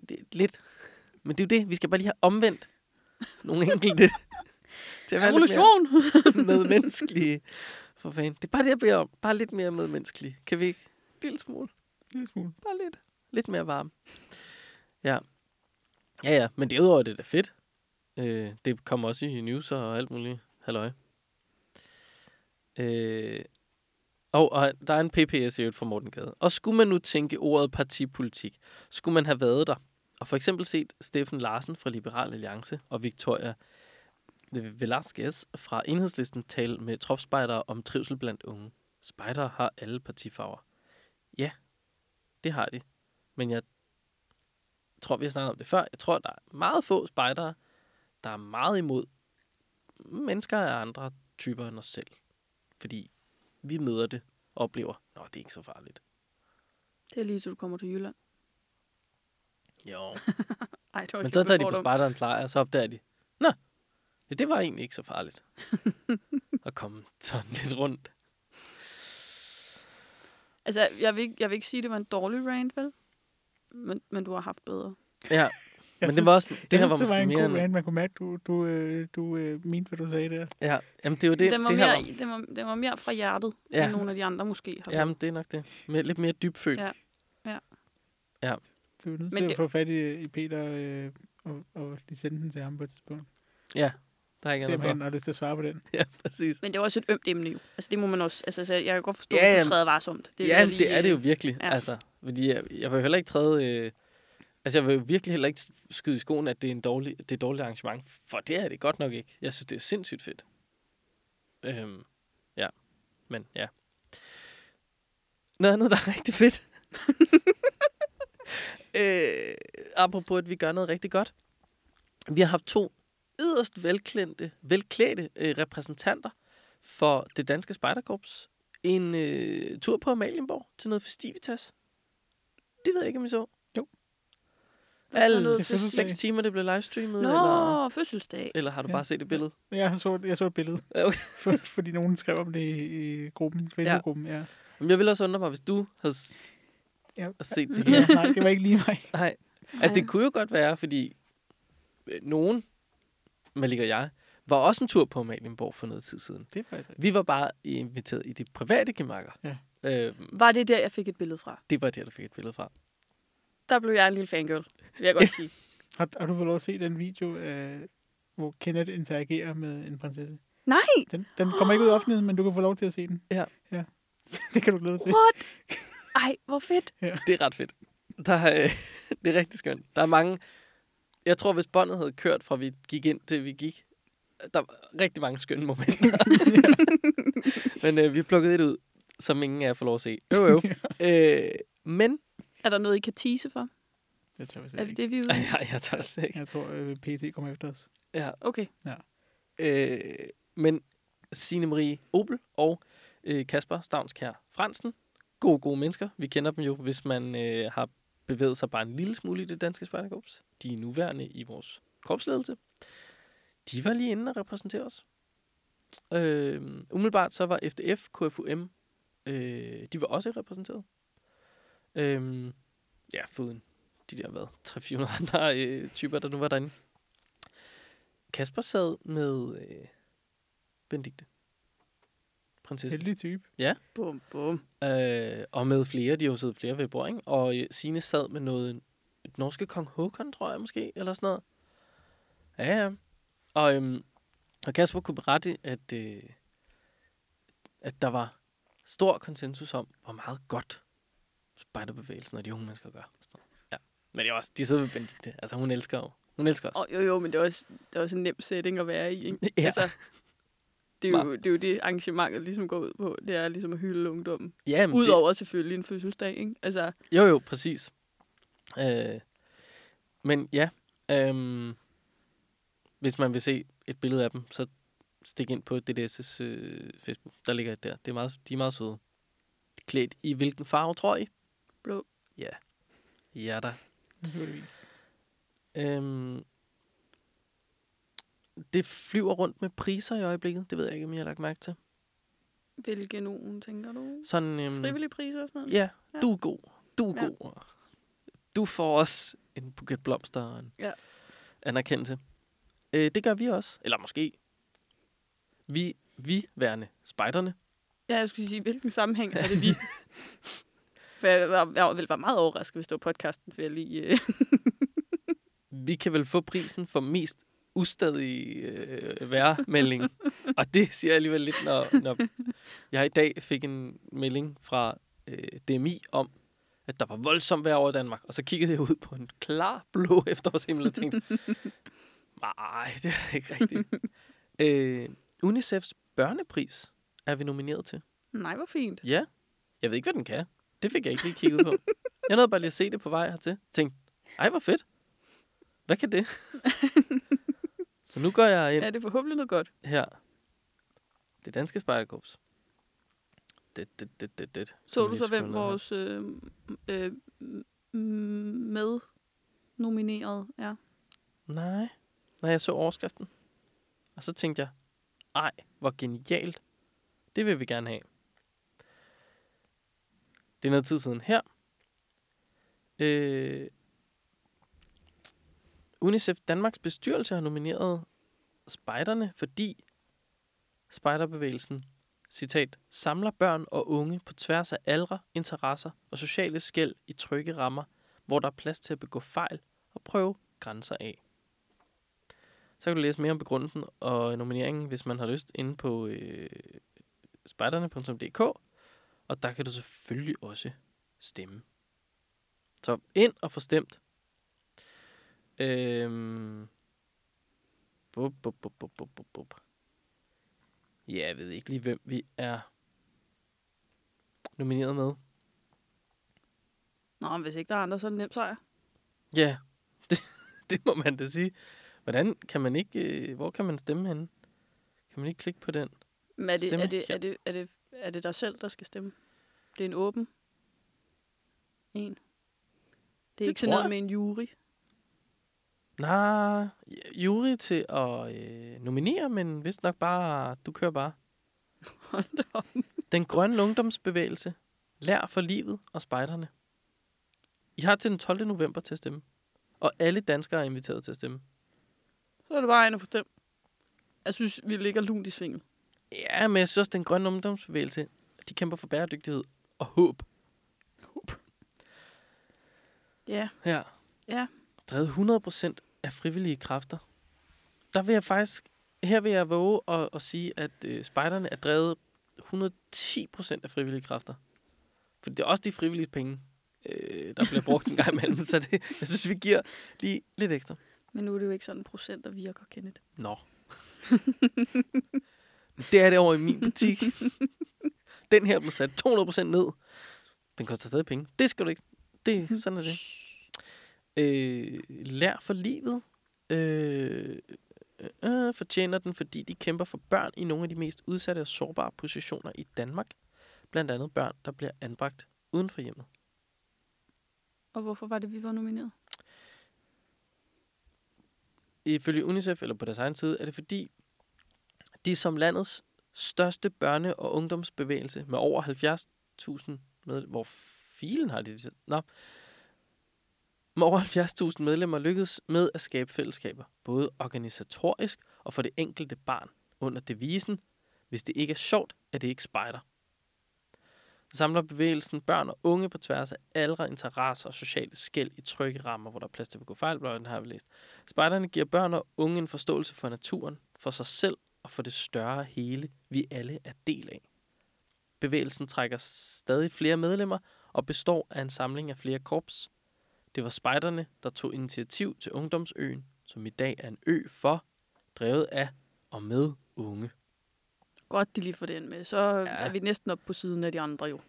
det er lidt. Men det er jo det, vi skal bare lige have omvendt nogle enkelte [LAUGHS] til at være lidt Revolution! mere [LAUGHS] medmenneskelige. For fanden. Det er bare det, jeg beder om. Bare lidt mere medmenneskelige. Kan vi ikke? Lille smule. Lille smule. Bare lidt. Lidt mere varm. Ja. Ja, ja. Men derudover er det da fedt. Øh, det kommer også i news og alt muligt. Halløj. Øh, og, og der er en PPS i øvrigt fra Morten Gade. Og skulle man nu tænke ordet partipolitik, skulle man have været der, og for eksempel set Steffen Larsen fra Liberal Alliance og Victoria Velasquez fra Enhedslisten tale med tropspejdere om trivsel blandt unge. Spejdere har alle partifarver. Ja, det har de. Men jeg tror, vi har snakket om det før. Jeg tror, der er meget få spejdere, der er meget imod mennesker af andre typer end os selv. Fordi vi møder det oplever, nå, det er ikke så farligt. Det er lige til du kommer til Jylland. Jo. [LAUGHS] Ej, det var Men så tager de på spejderens lejr, og så opdager de, nå, ja, det var egentlig ikke så farligt. [LAUGHS] at komme sådan lidt rundt. Altså, jeg vil, ikke, jeg vil ikke sige, at det var en dårlig rant, vel? Men, men du har haft bedre. Ja, Jeg men synes- det var også, det jeg her synes, var det var måske en god end- rant. Man kunne mærke, du, du, øh, du øh, mente, hvad du sagde der. Ja, jamen det er jo det, den, var det her mere, var. den, var, den var mere fra hjertet, Ja. ja. end nogle af de andre måske har. Jamen, det er nok det. Med, lidt mere dybfølt. Ja. Du er nødt Men til at det- få fat i, i Peter øh, og, og lige sende den til ham på et tidspunkt. Ja, der er ikke om andet for. har lyst til at svare på den. [LAUGHS] Ja, præcis. Men det er også et ømt emne jo. Altså, det må man også... Altså, så jeg kan godt forstå, Ja, at du træder varsomt. Det vil ja, lige, det er det jo virkelig. Ja. Altså, fordi jeg, jeg vil jo heller ikke træde... Øh, altså, jeg vil jo virkelig heller ikke skyde i skoen, at det er, en dårlig, det er et dårligt arrangement. For det er det godt nok ikke. Jeg synes, det er sindssygt fedt. Øhm, ja, men ja. Noget andet, der er [LAUGHS] rigtig fedt. [LAUGHS] øh, apropos, at vi gør noget rigtig godt. Vi har haft to yderst velklædte, velklædte øh, repræsentanter for det danske spejderkorps en øh, tur på Amalienborg til noget festivitas. Det ved jeg ikke, om I så. Jo. Alle seks timer, det blev livestreamet, Nå, eller, fødselsdag. eller har du Ja. bare set et billede? Jeg så, jeg så et billede, Ja, okay. [LAUGHS] for, fordi nogen skrev om det i, gruppen, Facebook-gruppen. Ja. Men jeg ville også undre mig, hvis du havde Ja. set det Ja. her. Nej, det var ikke lige mig. [LAUGHS] Nej. At det kunne jo godt være, fordi øh, nogen, Malik og jeg, var også en tur på Amalienborg for noget tid siden. Det er faktisk. Vi var bare inviteret i de private gemakker. Ja. Øh, Var det der, jeg fik et billede fra? det var det, du fik et billede fra. Der blev jeg en lille fangirl, vil jeg godt [LAUGHS] sige. Har, har du fået lov at se den video, øh, hvor Kenneth interagerer med en prinsesse? Nej! Den, den kommer ikke ud i offentligheden, men du kan få lov til at se den. Ja. ja. [LAUGHS] det kan du glæde dig til. What? [LAUGHS] Ej, hvor fedt. Det er ret fedt. Der er, øh, det er rigtig skønt. Der er mange... Jeg tror, hvis båndet havde kørt fra vi gik ind til vi gik, der var rigtig mange skønne momenter. [LAUGHS] [LAUGHS] Men øh, vi plukkede et ud, som ingen af jer får lov at se. Jo, jo. [LAUGHS] øh, men... Er der noget, I kan tease for? Det tror jeg Er slet det ikke. det, vi er ude i? Ej, jeg tør slet ikke. Jeg tror, øh, PT kommer efter os. Ja. Okay. Øh, men Signe Marie Opel og øh, Kasper Stavnskær Fransen, gode, gode mennesker. Vi kender dem jo, hvis man øh, har bevæget sig bare en lille smule i det danske spejderkorps. De er nuværende i vores korpsledelse. De var lige inde og repræsentere os. Øh, umiddelbart så var FDF, KFUM, øh, de var også repræsenteret. Øh, ja, foruden de der, hvad, 300-400 andre øh, typer, der nu var derinde. Kasper sad med øh, Benedikte. Prinsessen. Heldig type. Bum, bum. Øh, og med flere, de har jo siddet flere ved bord, ikke? Og øh, Signe sad med noget et norske kong Håkon, tror jeg måske, eller sådan noget. Ja, ja. Og, øhm, og Kasper kunne berette, at, øh, at der var stor konsensus om, hvor meget godt spejderbevægelsen og de unge mennesker gør. Sådan. Ja. Men det er også, de sidder ved Benedikte. Altså, hun elsker jo. Hun elsker os. Oh, jo, jo, men det er, også, det er også en nem setting at være i, ikke? Ja. Altså, det er, jo, det er jo det, arrangementet ligesom går ud på. Det er ligesom at hylde ungdommen. ja, men det, Udover selvfølgelig en fødselsdag, ikke? Altså, Jo, jo, præcis. Øh, men ja, øhm, hvis man vil se et billede af dem, så stik ind på DDS' øh, Facebook. Der ligger et der. Det er meget, de er meget søde. Klædt i hvilken farve, tror I? Blå. Ja. Ja da. Naturligvis. Øhm, det flyver rundt med priser i øjeblikket. Det ved jeg ikke, om I har lagt mærke til. hvilke nogen, tænker du? Sådan, øhm, Frivillige priser og sådan noget? Ja, Ja. du er god. Du er Ja. god. Du får også en buket blomster og en Ja. anerkendelse. Øh, det gør vi også. Eller måske. Vi, vi værende spejderne. Ja, jeg skulle sige, hvilken sammenhæng er det vi? For jeg, var, jeg ville være meget overrasket, hvis det var podcasten, vil jeg lige... Øh. Vi kan vel få prisen for mest ustadig øh, værmelding. og det siger jeg alligevel lidt, når, når Jeg i dag fik en melding fra øh, DMI om, at der var voldsomt vejr over Danmark. Og så kiggede jeg ud på en klar blå [LAUGHS] efterårshimmel og tænkte, nej, det er ikke rigtigt. øh, UNICEFs børnepris er vi nomineret til. Nej, hvor fint. Ja. Jeg ved ikke, hvad den kan. Det fik jeg ikke lige kigget på. Jeg nåede bare lige at se det på vej hertil. Tænkte, ej, hvor fedt. Hvad kan det? [LAUGHS] så nu går jeg ind Ja, det er forhåbentlig noget godt. her. Det danske spejderkorps. Det, det, det, det, det. Så du så, hvem vores øh, øh, med nomineret er? Nej. Nej, jeg så overskriften. Og så tænkte jeg, ej, hvor genialt. Det vil vi gerne have. Det er noget tid siden her. Øh, UNICEF Danmarks bestyrelse har nomineret spejderne, fordi spejderbevægelsen, citat, samler børn og unge på tværs af aldre, interesser og sociale skæld i trygge rammer, hvor der er plads til at begå fejl og prøve grænser af. Så kan du læse mere om begrundelsen og nomineringen, hvis man har lyst, inde på øh, spejderne.dk. Og der kan du selvfølgelig også stemme. Så ind og få stemt. Øhm. Bup, bup, bup, bup, bup, bup, bup. Ja, jeg ved ikke lige, hvem vi er nomineret med. Nå, men hvis ikke der er andre, så er det nemt sejr. Ja, [LAUGHS] det, det må man da sige. Hvordan kan man ikke... Øh, hvor kan man stemme henne? Kan man ikke klikke på den? Men er det, Stemme er, det, her. er, det, er, det, er det dig selv, der skal stemme? Det er en åben en. Det er Det ikke sådan noget jeg. med en jury. Nej, jury til at øh, nominere, men vist nok bare, du kører bare. [LAUGHS] Hold da op. Den grønne ungdomsbevægelse. Lær for livet og spejderne. I har til den 12. november til at stemme. Og alle danskere er inviteret til at stemme. Så er det bare en at få stemt. Jeg synes, vi ligger lunt i svinget. Ja, men jeg synes også, den grønne ungdomsbevægelse, de kæmper for bæredygtighed og håb. Ja, Ja. Ja. Drevet 100% af frivillige kræfter. Der vil jeg faktisk, her vil jeg våge at, at sige, at øh, spejderne er drevet 110% af frivillige kræfter. For det er også de frivillige penge, øh, der bliver brugt en gang imellem. Så det, jeg synes, vi giver lige lidt ekstra. men nu er det jo ikke sådan en procent, der virker, Kenneth. Nå. det er det over i min butik. Den her blev sat 200% ned. Den koster stadig penge. Det skal du ikke. Det, sådan er det. Øh, lær for livet. Øh, øh, øh, fortjener den, fordi de kæmper for børn i nogle af de mest udsatte og sårbare positioner i Danmark. Blandt andet børn, der bliver anbragt uden for hjemmet. Og hvorfor var det, vi var nomineret? Ifølge UNICEF, eller på deres egen side, er det fordi, de som landets største børne- og ungdomsbevægelse med over 70.000 med, hvor filen har de det? Nå. Med over 70.000 medlemmer lykkedes med at skabe fællesskaber, både organisatorisk og for det enkelte barn, under devisen, hvis det ikke er sjovt, er det ikke spejder. Samler bevægelsen børn og unge på tværs af aldre, interesser og sociale skæld i trygge rammer, hvor der er plads til at begå fejl, den har vi læst. Spejderne giver børn og unge en forståelse for naturen, for sig selv og for det større hele, vi alle er del af. Bevægelsen trækker stadig flere medlemmer og består af en samling af flere korps. Det var spejderne, der tog initiativ til Ungdomsøen, som i dag er en ø for, drevet af og med unge. Godt, de lige får den med. Så Ja. ja. er vi næsten op på siden af de andre jo.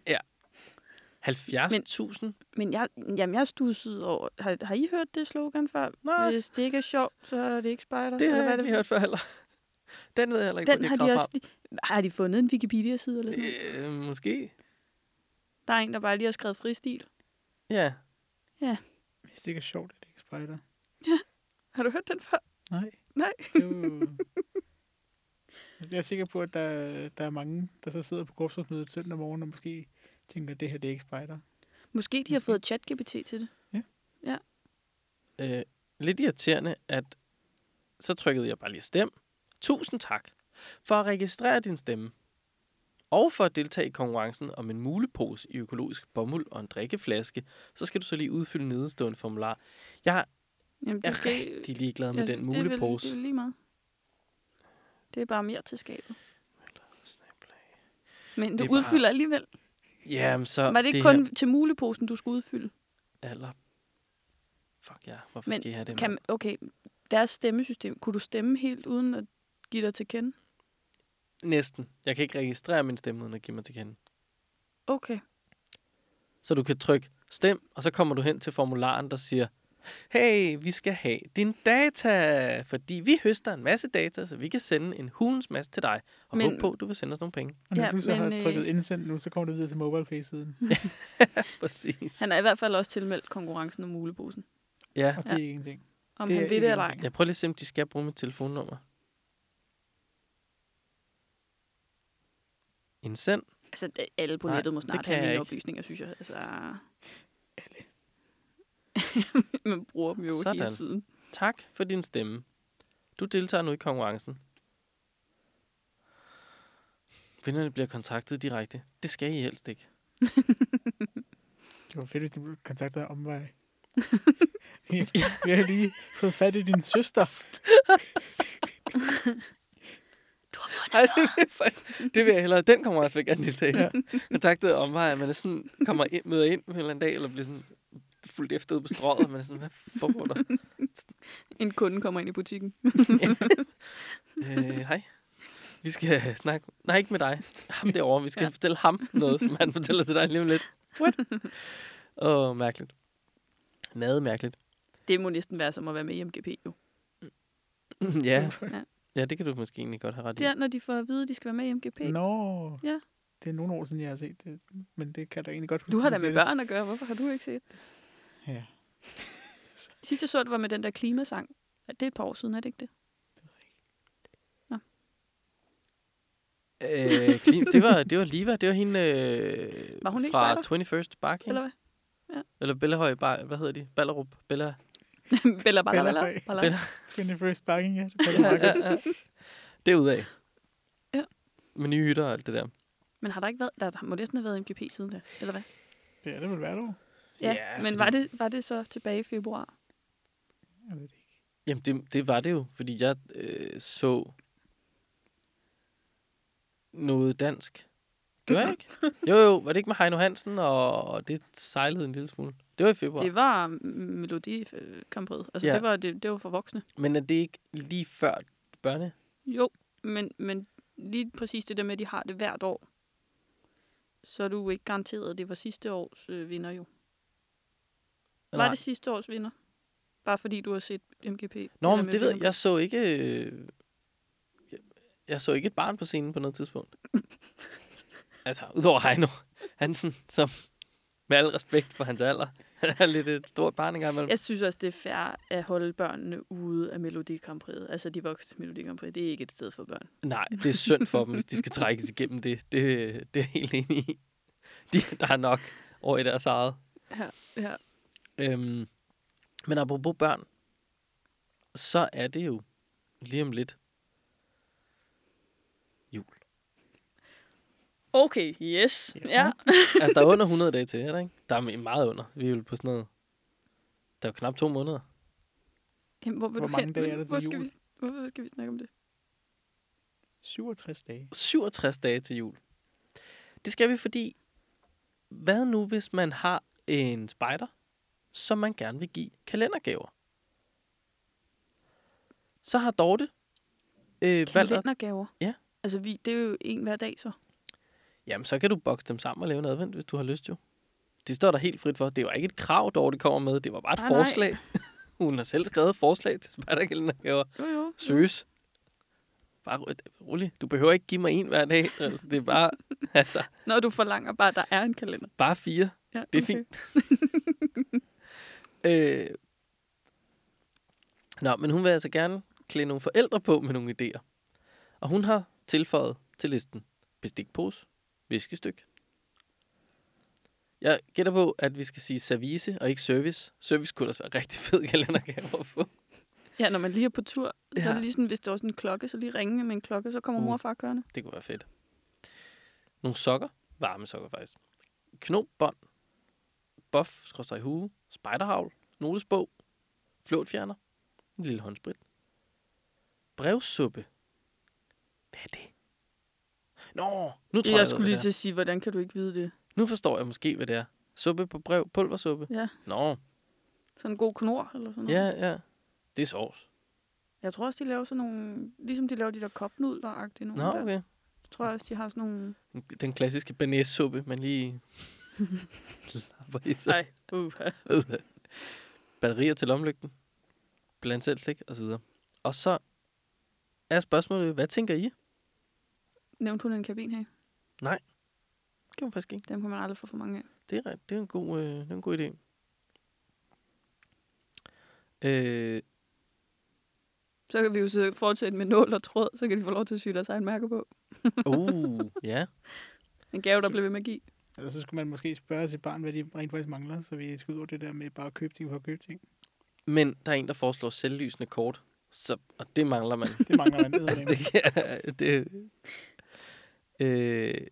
70.000? Men jeg, jamen, jeg stussede over... Har, har I hørt det slogan før? Nej, Hvis det ikke er sjovt, så er det ikke spejder. det har jeg ikke lige hørt før heller. [LAUGHS] Den ved jeg heller ikke, Den har de også... lige- Har de fundet en Wikipedia-side eller sådan? Øh, måske. Der er en, der bare lige har skrevet fristil. Ja. Hvis det ikke er sjovt, er det ikke spejder. Har du hørt den før? Nej. Nej. Det er jo... Jeg er sikker på, at der, der er mange, der så sidder på korpsrådsmødet søndag morgen og måske tænker, at det her det er ikke spejder. Måske de har Måske. fået chat-GPT til det. øh, lidt irriterende, at så trykkede jeg bare lige stem. Tusind tak for at registrere din stemme. Og for at deltage i konkurrencen om en mulepose i økologisk bomuld og en drikkeflaske, så skal du så lige udfylde nedstående formular. Jeg Jamen, er du skal- rigtig ligeglad med Ja, den det er vel- mulepose. Det er lige meget. Det er bare mere til skabet. Men Det du er bare- udfylder alligevel. Jamen, så Var det ikke det kun her til muleposen, du skulle udfylde? alder... Fuck ja, hvorfor Men skal I have det? Kan, mand? okay, deres stemmesystem, kunne du stemme helt uden at give dig til kende? Næsten. Jeg kan ikke registrere min stemme, uden at give mig til kende. Okay. Så du kan trykke stem, og så kommer du hen til formularen, der siger, hey, vi skal have din data, fordi vi høster en masse data, så vi kan sende en hulens masse til dig, og Men- håbe på, at du vil sende os nogle penge. Og når Ja, du så men, har øh, trykket indsend nu, så kommer du videre til MobilePay-siden. [LAUGHS] Præcis. Han er i hvert fald også tilmeldt konkurrencen om muleposen. Ja, Og det er ikke ingenting. Om Det han ved det eller ej. jeg prøver lige at se, om de skal bruge mit telefonnummer. Indsend. Altså, det- alle på Nej, nettet må det snart kan have jeg mine oplysninger, synes jeg. Altså... [LAUGHS] Man bruger dem jo Sådan. hele tiden. Tak for din stemme. Du deltager nu i konkurrencen. Vinderne bliver kontaktet direkte. Det skal I helst ikke. Det var fedt, hvis de blev kontaktet om vej. [LAUGHS] vi, har lige fået fat i din søster. Ej, det, det vil jeg hellere. Den kommer også vil gerne deltage. Ja. Kontaktet om mig, at man er sådan, kommer ind, møder ind en eller anden dag, eller bliver sådan fuldt efter på strået, er sådan, hvad foregår der? En kunde kommer ind i butikken. Øh, hej. Vi skal snakke... Nej, ikke med dig. Ham derovre. Vi skal ja. fortælle ham noget, som han fortæller til dig lige om lidt. What? Åh, oh, mærkeligt. Meget mærkeligt. Det må næsten være som at være med i MGP, jo. ja. Ja. Ja, det kan du måske egentlig godt have ret i. Det er, når de får at vide, at de skal være med i MGP. Nå. Ja. Det er nogle år siden, jeg har set det. Men det kan da egentlig godt huske. Du har da med børn at gøre. Hvorfor har du ikke set det? Ja. [LAUGHS] Sidste så, det var med den der klimasang. Ja, Det er et par år siden, er det ikke det? Øh, klim, det, var, det var Liva. Det var hende øh, Var hun fra spejder? 21st Barking. Eller Eller, hvad? eller Bellahøj Bar, Hvad hedder de? Ballerup. Bella. [LAUGHS] Bella, balla, Bella, balla. Bella. 21st Barking, ja. Det passer meget godt. ja. Det er ud af. Ja. Med nye hytter og alt det der. Men har der ikke været... Der må næsten have været MGP siden da, eller hvad? Ja, det vil hvert år. Ja, Ja, men fordi- var, det, var det så tilbage i februar? Jeg ved det ikke. Jamen, det, det var det jo, fordi jeg øh, så noget dansk. Gjorde jeg ikke? [LAUGHS] Jo, jo, var det ikke med Heino Hansen, og, og det sejlede en lille smule. Det var i februar. Det var Melodi Grand Prix. Altså, Ja. det, var, det, det var for voksne. Men er det ikke lige før børne? Jo, men, men lige præcis det der med, at de har det hvert år, så er du ikke garanteret, at det var sidste års øh, vinder jo. Var Nej. det sidste års vinder? Bare fordi du har set MGP? Nå, men det ved jeg. Jeg så ikke... øh, Jeg, jeg så ikke et barn på scenen på noget tidspunkt. [LAUGHS] altså, udover Heino Hansen, som med al respekt for hans alder, [LAUGHS] er lidt et stort barn engang imellem. Jeg synes også, det er fair at holde børnene ude af Melodi Grand Prix. Altså de voksne Melodi Grand Prix, det er ikke et sted for børn. Nej, det er synd for dem, hvis de skal trækkes igennem det. Det, det er jeg helt enig i. De, der er nok over i deres eget. Ja, ja. Øhm, men apropos børn, så er det jo lige om lidt jul. Okay, yes. Ja. Ja. Altså, der er under 100 dage til, er der ikke? Der er meget under. Vi er jo på sådan noget... Der er jo knap to måneder. Jamen, hvor, vil Hvor du mange hen? dage er der til hvor skal jul? Vi, hvorfor skal vi snakke om det? 67 dage. 67 dage til jul. Det skal vi, fordi... Hvad nu, hvis man har en spejder, som man gerne vil give kalendergaver? Så har Dorte øh, valgt at Kalendergaver. Ja. Altså, vi, det er jo en hver dag, så. Jamen, så kan du bokse dem sammen og lave en advent, hvis du har lyst jo. Det står der helt frit for. Det var ikke et krav, Dorte kommer med. Det var bare et Nej, nej. forslag. [LAUGHS] Hun har selv skrevet forslag til spejderkalendergaver. Jo, jo. Søges. Bare ro- rolig. Du behøver ikke give mig en hver dag. Altså, Det er bare, [LAUGHS] altså, Når du forlanger bare, at der er en kalender. bare fire. Ja, Det er fint. [LAUGHS] Øh. Nå, men hun vil altså gerne klæde nogle forældre på med nogle idéer. Og hun har tilføjet til listen bestikpose, viskestyk. Jeg gætter på, at vi skal sige service og ikke service. Service kunne også være rigtig [LAUGHS] fed kalendergave at få. Ja, når man lige er på tur, så Ja. er det ligesom, hvis der var sådan en klokke, så lige ringe med en klokke, så kommer Uh. mor og far kørende. Det kunne være fedt. Nogle sokker. Varme sokker, faktisk. Knob, bånd. Buff, skråstrej hue. Spejderhavl. Notesbog. Flåtfjerner. En lille håndsprit. Brevsuppe. Hvad er det? Nå, nu tror jeg, Jeg jeg skulle lige til at sige, hvordan kan du ikke vide det? Nu forstår jeg måske, hvad det er. Suppe på brev, pulversuppe. Ja. Nå, Sådan en god knor eller sådan noget. ja, ja. Det er sovs. Jeg tror også, de laver sådan nogle... Ligesom de laver de der kopnudler-agtige nogle Nå, der. okay. Tror jeg også, de har sådan nogle... Den klassiske banæssuppe, man lige [LAUGHS] lapper i sig. Nej, uh. Batterier til lomlygten. Blandt selv slik og så videre. Og så er spørgsmålet, hvad tænker I? Nævnte hun en kabinhage? Det kan man faktisk ikke. Dem kan man aldrig få for mange af. Det er, ret- det er, en, god, øh, det er en god idé. Øh, Så kan vi jo så fortsætte med nål og tråd, så kan de få lov til at sy deres egen mærke på. uh, ja. [LAUGHS] En gave, der Så- blev ved give. Eller så skulle man måske spørge sit barn, hvad de rent faktisk mangler, så vi skal ud over det der med bare at købe ting for at købe ting. Men der er en, der foreslår selvlysende kort. Så, og det mangler man. Det mangler man. [LAUGHS] altså, eddermame. det, [LAUGHS] er, det, øh,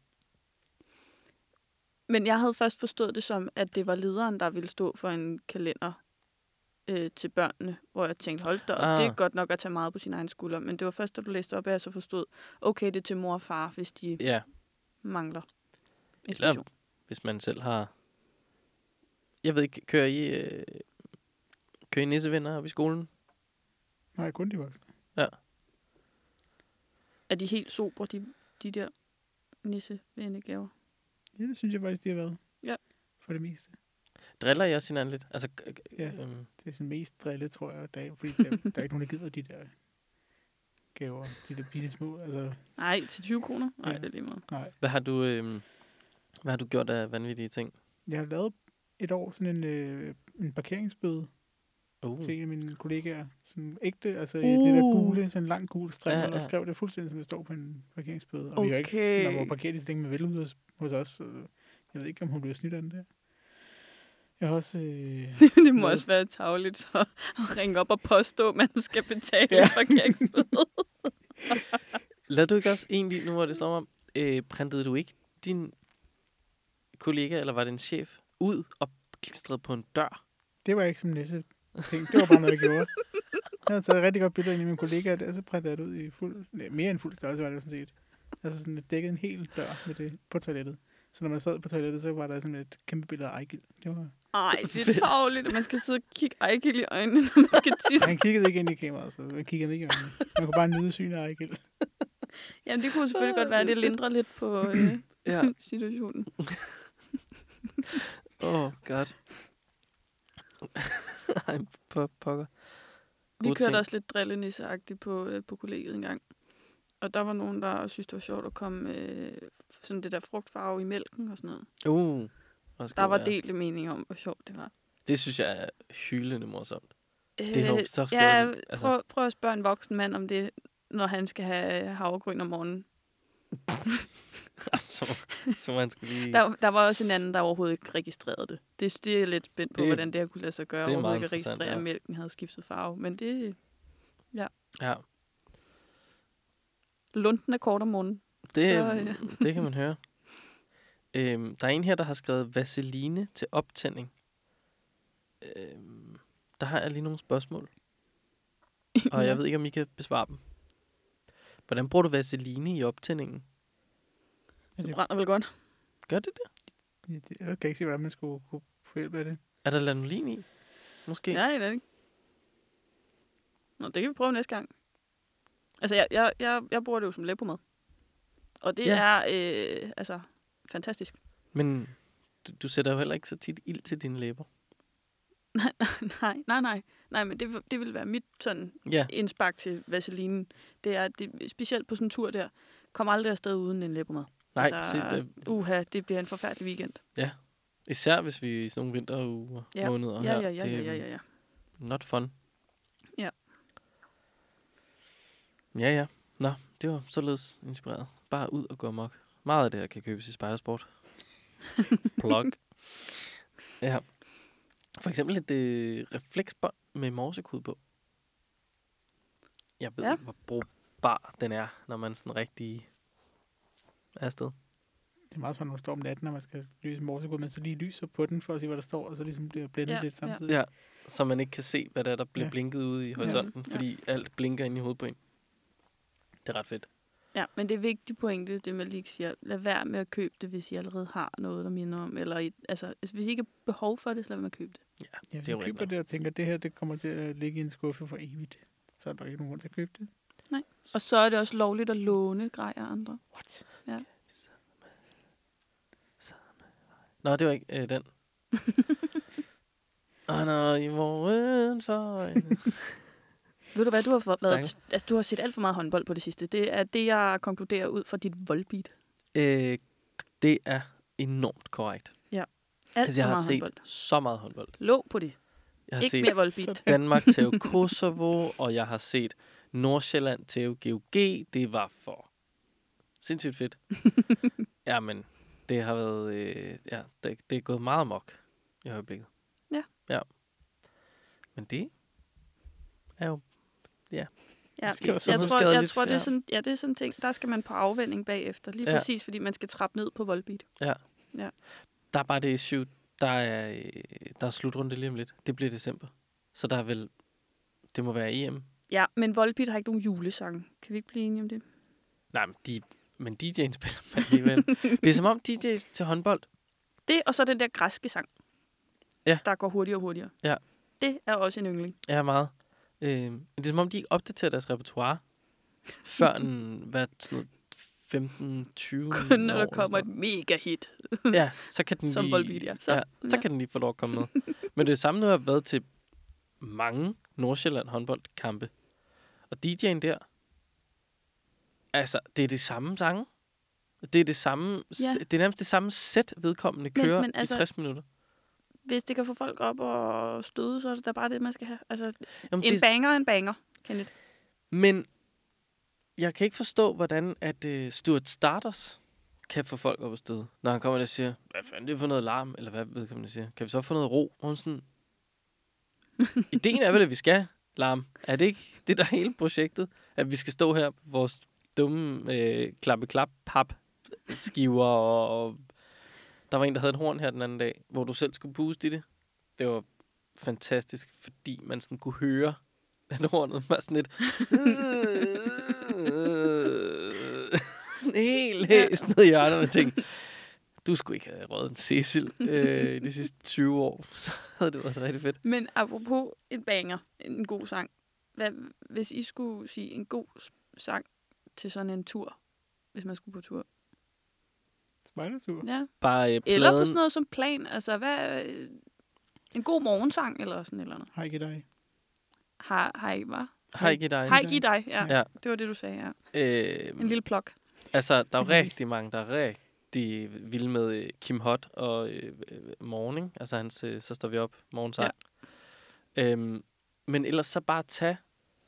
Men jeg havde først forstået det som, at det var lederen, der ville stå for en kalender øh, til børnene, hvor jeg tænkte, hold da op, Ah. det er godt nok at tage meget på sin egen skulder. Men det var først, da du læste op, at jeg så forstod, okay, det er til mor og far, hvis de ja, mangler eller hvis man selv har... Jeg ved ikke, kører I, øh, kører I nissevenner op i skolen? Nej, kun de voksne. Er de helt sobre, de, de der nissevennegaver? Ja, det synes jeg faktisk, de har været. Ja. For det meste. Driller I også hinanden lidt? Altså, Ja. øhm, Det er sådan mest drille, tror jeg. Der er, fordi der, der er ikke nogen, der gider de der gaver. De der bitte små. Altså, Nej, til 20 kroner? Nej, Ja. det er lige meget. nej. hvad har du... Øh, hvad har du gjort af vanvittige ting? Jeg har lavet et år sådan en, øh, en parkeringsbøde Uh, til en af mine kollegaer. Sådan ægte, altså uh. det der Uh. gule, sådan en lang gul strik, Ja, ja, ja. skrev det fuldstændig, som det står på en parkeringsbøde. Og vi har ikke, Okay. man må parkere de man vil ude hos, hos os. Så jeg ved ikke, om hun bliver snydt af den der. Jeg har også... Øh, [LAUGHS] det må også være tageligt så at ringe op og påstå, at man skal betale Ja. parkeringsbøde. Lad [LAUGHS] du ikke også egentlig, nu hvor det slår mig om, øh, printede du ikke din kollega, eller var det en chef, ud og klistrede på en dør? det var ikke som næste ting. Det var bare noget, jeg gjorde. Jeg havde taget et rigtig godt billede ind i mine kollegaer der, og så printede jeg det ud i fuld, nej, mere end fuld størrelse var det sådan set. Altså sådan dækket en hel dør med det på toilettet. Så når man sad på toilettet, så var der sådan et kæmpe billede af Ejgil. Det var... Ej, [LAUGHS] det er Fedt. tageligt, at man skal sidde og kigge Ejgil i øjnene, når man skal tisse. Han kiggede ikke ind i kameraet, så man kiggede ikke i øjnene. Man kunne bare nyde synet af Ejgil. [LAUGHS] Jamen, det kunne selvfølgelig godt være, at det lindrer lidt på øh, [CLEARS THROAT] Ja. situationen. Åh, [LAUGHS] oh, godt. [LAUGHS] Ej, på pokker. Vi Gode kørte ting. også lidt drillenisse-agtigt på, øh, på kollegiet en gang. Og der var nogen, der synes, det var sjovt at komme øh, sådan det der frugtfarve i mælken og sådan noget. Uh, Der god, var ja. delte meninger om, hvor sjovt det var. Det synes jeg er hyldende morsomt. Det er jo Øh, så ja, altså. prøv, prøv at spørge en voksen mand om det, når han skal have havregryn om morgenen. [LAUGHS] så, så man skulle lige... Der, der var også en anden, der overhovedet ikke registrerede det. Det, det er lidt spændt på, Det- hvordan det her kunne lade sig gøre. det er meget ikke registrere, ja. at mælken havde skiftet farve. Men det Ja, lunden er kort om morgenen. det, Så, så, [LAUGHS] ja. det kan man høre. Øhm, der er en her, der har skrevet vaseline til optænding. Øhm, der har jeg lige nogle spørgsmål, [LAUGHS] og jeg ved ikke, om I kan besvare dem. Hvordan bruger du vaseline i optændingen? Ja, Det det, brænder vel godt. Gør det det? det, jeg kan ikke se, hvordan man skulle kunne få hjælp af det. Er der lanolin i? Måske? Nej, det er det ikke. Nå, det kan vi prøve næste gang. Altså, jeg, jeg, jeg, jeg bruger det jo som læbemad. Og det ja. er, øh, altså, fantastisk. Men du, du sætter jo heller ikke så tit ild til dine læber. [LAUGHS] nej, nej, nej. Nej, men det, det vil være mit sådan Ja, indspark til vaselinen. Det er, det, specielt på sådan en tur der, kom aldrig afsted uden en læbemad. nej, altså, præcis. Det, Uha, det bliver en forfærdelig weekend. især hvis vi i sådan nogle vinteruger, Ja. måneder Ja, her. ja, ja, ja, ja, ja, ja. Not fun. Ja. Ja, ja. Nå, det var således inspireret. Bare ud og gå amok. Meget af det her kan købes i Spejdersport. [LAUGHS] Plug. Ja. For eksempel et øh, refleksbånd med morsekode på. Jeg ved Ja. ikke, hvor brugbar den er, når man sådan rigtig er afsted. Det er meget svært, når man står om natten, når man skal lyse morsekode, men så lige lyser på den for at se, hvad der står, og så ligesom bliver blændet Ja, lidt ja. samtidig. Ja, så man ikke kan se, hvad der, er, der bliver Ja. blinket ude i horisonten, Ja. fordi alt blinker ind i hovedet på en. Det er ret fedt. Ja, men det er vigtigt pointe, det man lige siger. Lad være med at købe det, hvis I allerede har noget, der minder om. Eller altså, altså, hvis I ikke har behov for det, så lad være med at købe det. Ja, Det er køber det og tænker, at det her det kommer til at ligge i en skuffe for evigt, så er der ikke nogen grund til at købe det. Og så er det også lovligt at låne grejer af andre. What? Nå, det var ikke øh, den. [LAUGHS] Og når i morgens øjne... [LAUGHS] Ved du hvad, du har, fået, været, altså, du har set alt for meget håndbold på det sidste. Det er det, jeg konkluderer ud fra dit voldbeat. øh, det er enormt korrekt. Alt Altså, jeg har set håndbold. så meget håndbold. Lå på det. Jeg har Ikke set mere voldbeat. Så- [LAUGHS] Danmark til Kosovo, og jeg har set Nordsjælland til GOG. Det var for sindssygt fedt. [LAUGHS] Jamen, det har været... Øh, ja, det, det er gået meget amok i øjeblikket. Ja. Ja. Men det er jo... Ja, der jeg, jeg, tror, jeg tror, det er ja. sådan, ja, det er sådan ting, der skal man på afvænding bagefter. Lige Ja. præcis, fordi man skal trappe ned på voldbeat. Der er bare det issue, der er, øh, der er slutrunde lige om lidt. Det bliver december. Så der er vel... Det må være EM. Ja, men voldbeat har ikke nogen julesange. Kan vi ikke blive enige om det? Nej, men, de, men DJ'en [LAUGHS] spiller man alligevel. det er som om DJ's til håndbold, Det, og så den der græske sang. Ja. Der går hurtigere og hurtigere. Ja. Det er også en yndling. er meget. Øh, men det er som om, de ikke opdaterer deres repertoire før en, hvad, sådan noget 15-20 Kun når år der kommer et mega hit. Ja, så kan den Som lige... Ja. Så- ja, så ja. kan den lige få lov at komme med. [LAUGHS] Men det er samme, har været til mange Nordsjælland håndboldkampe. Og DJ'en der, altså, det er det samme sange. Det er det samme, Ja. det er nærmest det samme sæt, vedkommende Men- kører men altså- i 60 minutter. Hvis det kan få folk op og støde, så er det da bare det, man skal have. Altså, Jamen, en det, banger er en banger, Kenneth. Men jeg kan ikke forstå, hvordan at uh, Stuart Starters kan få folk op at støde. Når han kommer og siger, hvad fanden det er for noget larm, eller hvad vedkommende siger. Kan vi så få noget ro? Og hun sådan, [LAUGHS] ideen er vel, at vi skal larm. Er det ikke det, der er hele projektet? At vi skal stå her på vores dumme øh, klappe-klap-pap skiver og, og der var en, der havde et horn her den anden dag, hvor du selv skulle puste i det. Det var fantastisk, fordi man sådan kunne høre, at hornet var sådan lidt... [LAUGHS] sådan helt hæs ned i hjørnet, og tænkte, du skulle ikke have røget en Cecil øh, de sidste 20 år, så havde det været rigtig fedt. Men apropos en banger, en god sang. Hvad, hvis I skulle sige en god sang til sådan en tur, hvis man skulle på tur. Spejdertur. Ja. Bare øh, Eller på pladen, sådan noget som plan. Altså, hvad, øh, en god morgensang eller sådan eller andet. Har ikke dig. Har, I, hvad? Ikke dig. Givet dig? Ja. Ja. Det var det, du sagde, ja. Øh, En lille plok. Altså, der er [LAUGHS] rigtig mange, der er rigtig vilde med øh, Kim Hot og øh, øh, Morning. Altså, hans, øh, så står vi op morgensang. Ja. Øhm, men ellers så bare tag,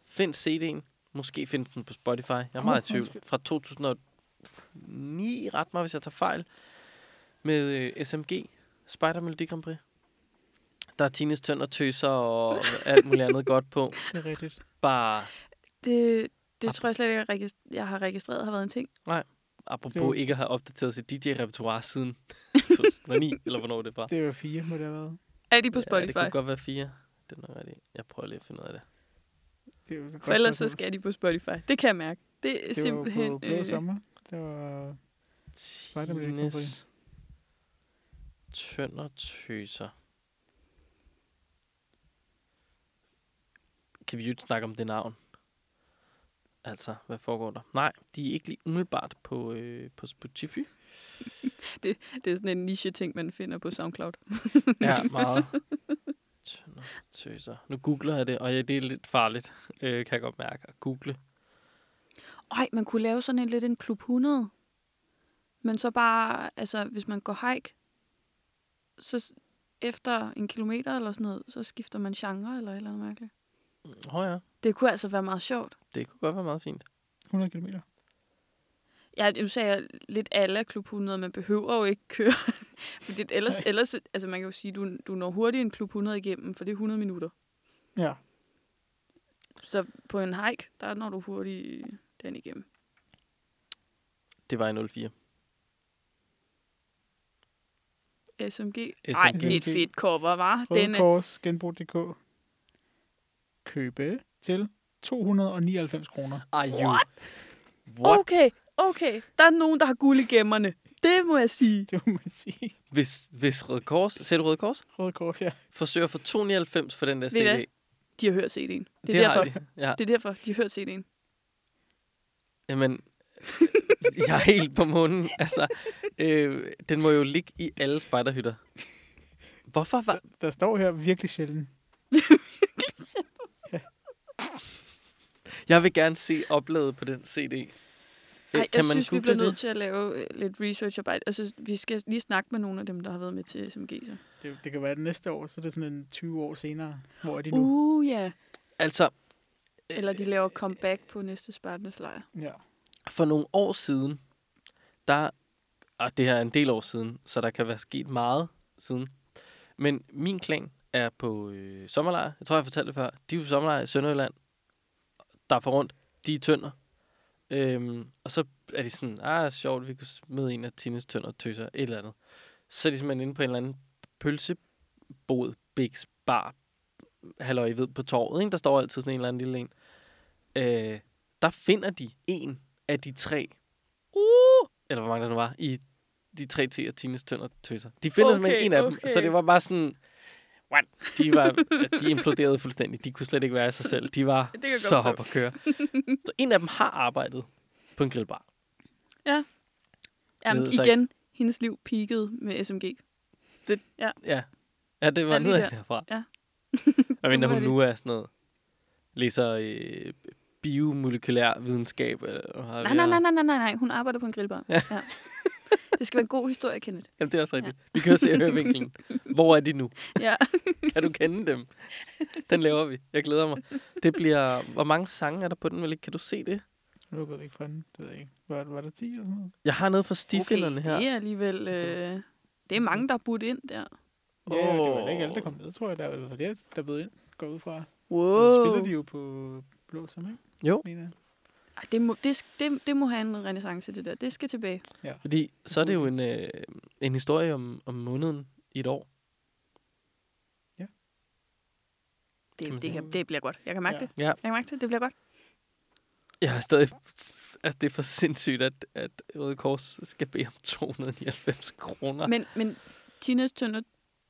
find CD'en. Måske find den på Spotify. Jeg er meget i tvivl. Fra 2009, ret mig, hvis jeg tager fejl. Med øh, SMG, Spider Melodi Grand Prix. Der er Tines Tønder Tøser og alt muligt andet godt på. [LAUGHS] Det er rigtigt. Bare Det, det Ap- tror jeg slet ikke, jeg, har registreret har været en ting. apropos Jo. ikke at have opdateret sit DJ-repertoire siden [LAUGHS] 2009, eller hvornår det var. Det var fire, må det have været. Er de på Ja, Spotify? det kunne godt være fire. Det er nok rigtigt. Jeg prøver lige at finde ud af det. Det var For ellers så skal de på Spotify. Det kan jeg mærke. Det er Det simpelthen... var på Blå øh, Sommer. Det var... Tines Tønder Tøser. Kan vi jo ikke snakke om det navn? Altså, hvad foregår der? Nej, de er ikke lige umiddelbart på, øh, på Spotify. [LAUGHS] det er sådan en niche-ting, man finder på SoundCloud. [LAUGHS] Ja, meget. [LAUGHS] Tøser. Nu googler jeg det, og ja, det er lidt farligt, øh, kan jeg godt mærke, at google. Ej, man kunne lave sådan en lidt en klub 100. Men så bare, altså, hvis man går hike, så efter en kilometer eller sådan noget, så skifter man genre eller et eller andet mærkeligt. Åh oh, ja, Det kunne altså være meget sjovt. det kunne godt være meget fint. 100 km. Ja, nu sagde jeg lidt alle klub 100, man behøver jo ikke køre. [LAUGHS] Fordi ellers, Nej. ellers, altså man kan jo sige, du, du når hurtigt en klub 100 igennem, for det er 100 minutter. Ja. Så på en hike, der når du hurtigt den igennem. Det var i 04. SMG. Ej, SMG. et fedt cover, var. Den er, Kors, genbrug.dk. Købe til 299 kroner. Are you What? Okay, okay. Der er nogen, der har guld i gemmerne. Det må jeg sige. [LAUGHS] Det må man sige. Hvis, hvis Røde Kors, ser du Røde Kors? Røde Kors, ja. Forsøger få 299 for den der hvad? CD. De har hørt CD'en. Det er det derfor. de. Ja. Det er derfor, de har hørt CD'en. Jamen, [LAUGHS] jeg er helt på munden. Altså, øh, den må jo ligge i alle spejderhytter. Hvorfor var... Der står her virkelig sjældent. [LAUGHS] Jeg vil gerne se oplaget på den CD. Øh, Ej, jeg synes, vi bliver nødt det? til at lave øh, lidt researcharbejde. Altså, vi skal lige snakke med nogle af dem, der har været med til SMG. Så. Det, det kan være, at næste år, så er det sådan en 20 år senere. Hvor er de nu? Uh, ja. Altså, Eller de laver comeback på næste Spartans lejr. Ja. for nogle år siden, der... Og det her er en del år siden, så der kan være sket meget siden. Men min klan er på øh, sommerlejr. Jeg tror, jeg fortalte det før. De er på sommerlejr i Sønderjylland. Der er for rundt. De er tønder. Øhm, og så er de sådan, ah, sjovt, vi kunne smide en af Tines tønder tøser, et eller andet. Så er de simpelthen inde på en eller anden pølsebod, Bigs Bar, halløj, ved, på torvet, ikke? Der står altid sådan en eller anden lille en. Øh, der finder de en af de tre, Uh! eller hvor mange der nu var, i de tre T og Tines tønder tøser. De finder okay, simpelthen en af dem, så det var bare sådan, what? De, var, de imploderede fuldstændig. De kunne slet ikke være i sig selv. De var Det så op at køre. [LAUGHS] Så en af dem har arbejdet på en grillbar. Jamen, ved så igen, hendes liv peakede med SMG. Ja, ja det var Ja, noget af der. derfra. Ja. [LAUGHS] Jeg mener, må hun nu er sådan noget, læser øh, biomolekylær videnskab. Og Nej, nej, nej, nej, nej, nej, nej. Hun arbejder på en grillbar. Ja. ja. [LAUGHS] [LAUGHS] Det skal være en god historie, Kenneth. Jamen, det er også rigtigt. Vi kan jo se hørevinklen. Hvor er de nu? [LAUGHS] Ja. Kan du kende dem? Den laver vi. Jeg glæder mig. Det bliver... Hvor mange sange er der på den, vel ikke? Kan du se det? Nu er jeg væk fra den. Det ved jeg ikke. Var, var der 10 eller sådan noget? Jeg har noget for stifinderne her. det er alligevel... Øh, det er mange, der er budt ind der. Ja, det var ikke alle, der kom med, tror jeg. Der var flere, der blev ind. Går ud fra. Wow. Og så spiller de jo på blå som, ikke? Jo. Mener jeg. Ej, det, må, det, det, det må have en renaissance, det der. Det skal tilbage. Fordi så er det jo en, øh, en historie om, om måneden i et år. Kan man Det, det, sige. kan, det bliver godt. Jeg kan mærke Ja. det. Ja. Jeg kan mærke det. Det bliver godt. Jeg har stadig... Altså, det er for sindssygt, at, at Røde Kors skal bede om 299 kroner. Men, men Tinas tønder...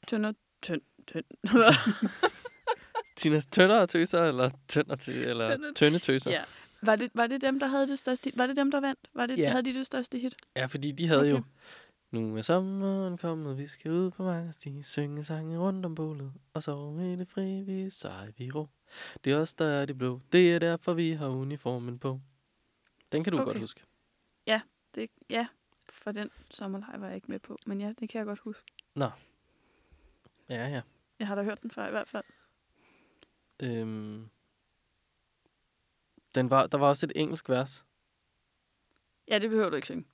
Tønder... Tønd... Tønd... [LAUGHS] Tinas tønder og tøser, eller tønder til, eller Tønder- tynde tøser. ja. Var det, var det dem, der havde det største... Var det dem, der vandt? Var det, Ja. Havde de det største hit? Ja, fordi de havde okay. jo... Nu er sommeren kommet, vi skal ud på mange sti, synge sange rundt om bålet, og sove i det fri, vi sej vi ro. Det er os, der er de blå, det er derfor, vi har uniformen på. Den kan du okay. Godt huske. Det, ja, for den sommerlejr var jeg ikke med på. Men ja, det kan jeg godt huske. Ja, ja. Jeg har da hørt den før i hvert fald. Øhm, den var, der var også et engelsk vers. Ja, det behøver du ikke synge.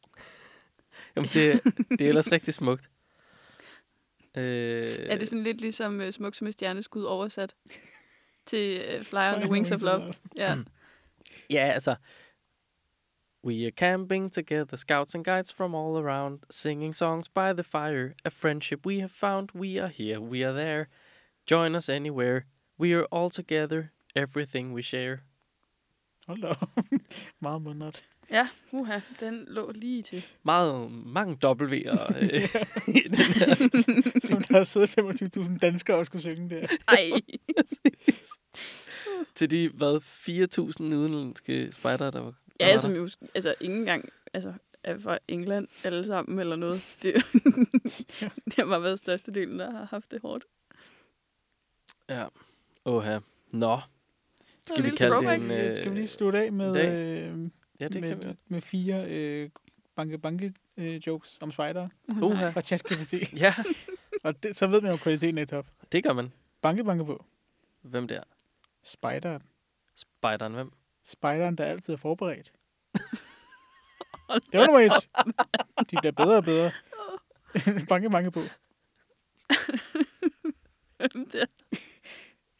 [LAUGHS] Jamen, det, det er ellers rigtig smukt. Øh, Er det sådan lidt ligesom uh, Smuk som et stjerneskud oversat til uh, Fly on the Wings of Love? Ja. Mm. Ja, altså. We are camping together, scouts and guides from all around, singing songs by the fire, a friendship we have found. We are here, we are there. Join us anywhere. We are all together, everything we share. Hold da op. [LAUGHS] Meget mundret. Ja, uha, den lå lige til. Meget, mange W'er [LAUGHS] øh. Som [LAUGHS] der har siddet 25.000 danskere og skulle synge der. Ej. Til de, hvad, 4.000 udenlandske spejdere, der var der Ja, var som jo altså ikke engang altså, er fra England alle sammen eller noget. Det, det har bare været størstedelen, der har haft det hårdt. Ja. Åha. Nå. Skal vi kalde det throwback. en... Øh, Skal vi lige slutte af med, øh, Ja, det med, kan vi. med fire øh, banke-banke-jokes om spider Uha. fra ChatGPT. [LAUGHS] Ja, og det, så ved man jo, at kvaliteten er top. det gør man. Banke-banke på. Hvem der? Spideren. Spejderen, hvem? Spideren, der altid er forberedt. [LAUGHS] Det var nummer et. De bliver bedre og bedre. [LAUGHS] banke-banke på. Hvem der?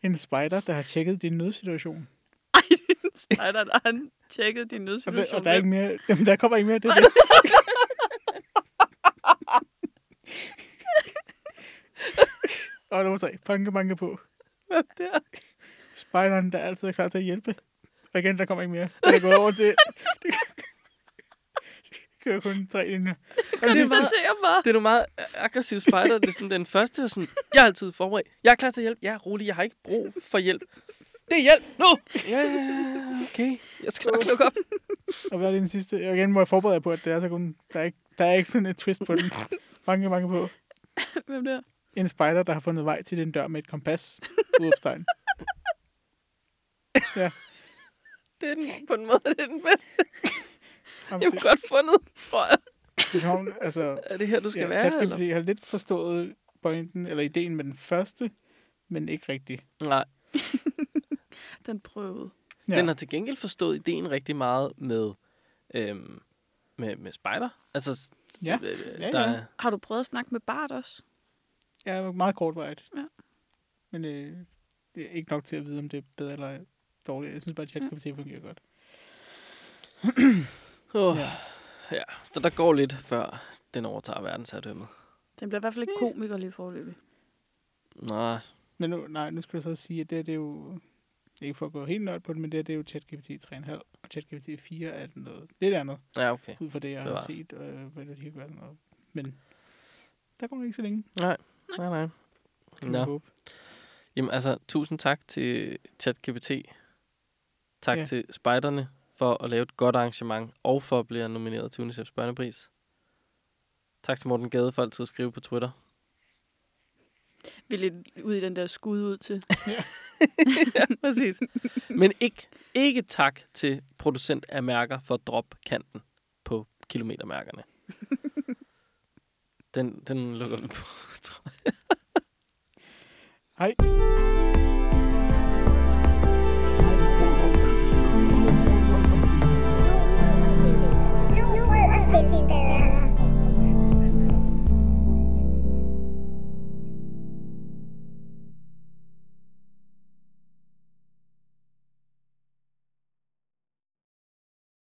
En spider, der har tjekket din nødsituation. Ej, en spider, der har tjekket din Og, der, nødsituation. og der, er ikke mere, jamen, der kommer ikke mere. Det det. [LAUGHS] og nummer tre. Banke, banke på. Hvem der? Spideren, der altid er klar til at hjælpe. Og igen, der kommer ikke mere. Det er gået over til... kører kun tre linjer. [LAUGHS] det, er meget, bare. det er nogle meget aggressive spider. Det er sådan den første, er sådan, jeg er altid forberedt. Jeg er klar til hjælp. Jeg er rolig. Jeg har ikke brug for hjælp. Det er hjælp nu! Ja, ja, ja, okay. Jeg skal nok lukke op. [LAUGHS] Og hvad er det den sidste? Jeg igen må jeg forberede jer på, at det er så kun... Der er ikke, der er ikke sådan et twist på den. Mange, mange på. [LAUGHS] Hvem der? En spider, der har fundet vej til den dør med et kompas. Udopstegn. Det er den, på en måde det er den bedste. Jeg har godt fundet, tror jeg. Det er altså... Er det her, du skal Ja, være? Eller? har lidt forstået pointen, eller ideen med den første, men ikke rigtigt. Nej, [LAUGHS] Den prøvede. Ja. Den har til gengæld forstået ideen rigtig meget med, øhm, med, med spider. Altså, Ja. øh, Ja, der, ja. er- Har du prøvet at snakke med Bart også? Ja, meget kortvarigt. Ja. Men øh, det er ikke nok til at vide, om det er bedre eller dårligt. Jeg synes bare, at ChatGPT fungerer godt. [CLEARS THROAT] Åh, Ja. ja. Så der går lidt, før den overtager verdensherredømmet. Den bliver i hvert fald ikke komiker lige forløbig. Nej, Men nu, nej, nu skal du så sige, at det, her, det er jo... Ikke for at gå helt nørd på det, men det, her, det er jo ChatGPT 3,5. Og ChatGPT 4 er noget lidt andet, ja, okay. ud fra det, jeg har Bevares. set. Øh, hvad det kan være sådan noget. Men der går ikke så længe. Nej, nej, nej. Kan Nå. håbe. Jamen altså, tusind tak til ChatGPT. Tak Ja. til spejderne for at lave et godt arrangement, og for at blive nomineret til UNICEF's børnepris. Tak til Morten Gade for altid at skrive på Twitter. Vi er lidt ude i den der skud ud til. [LAUGHS] ja, præcis. Men ikke, ikke tak til producent af mærker for at droppe kanten på kilometermærkerne. [LAUGHS] Den, den lukker vi på, [LAUGHS] tror jeg. Hej. 现在呢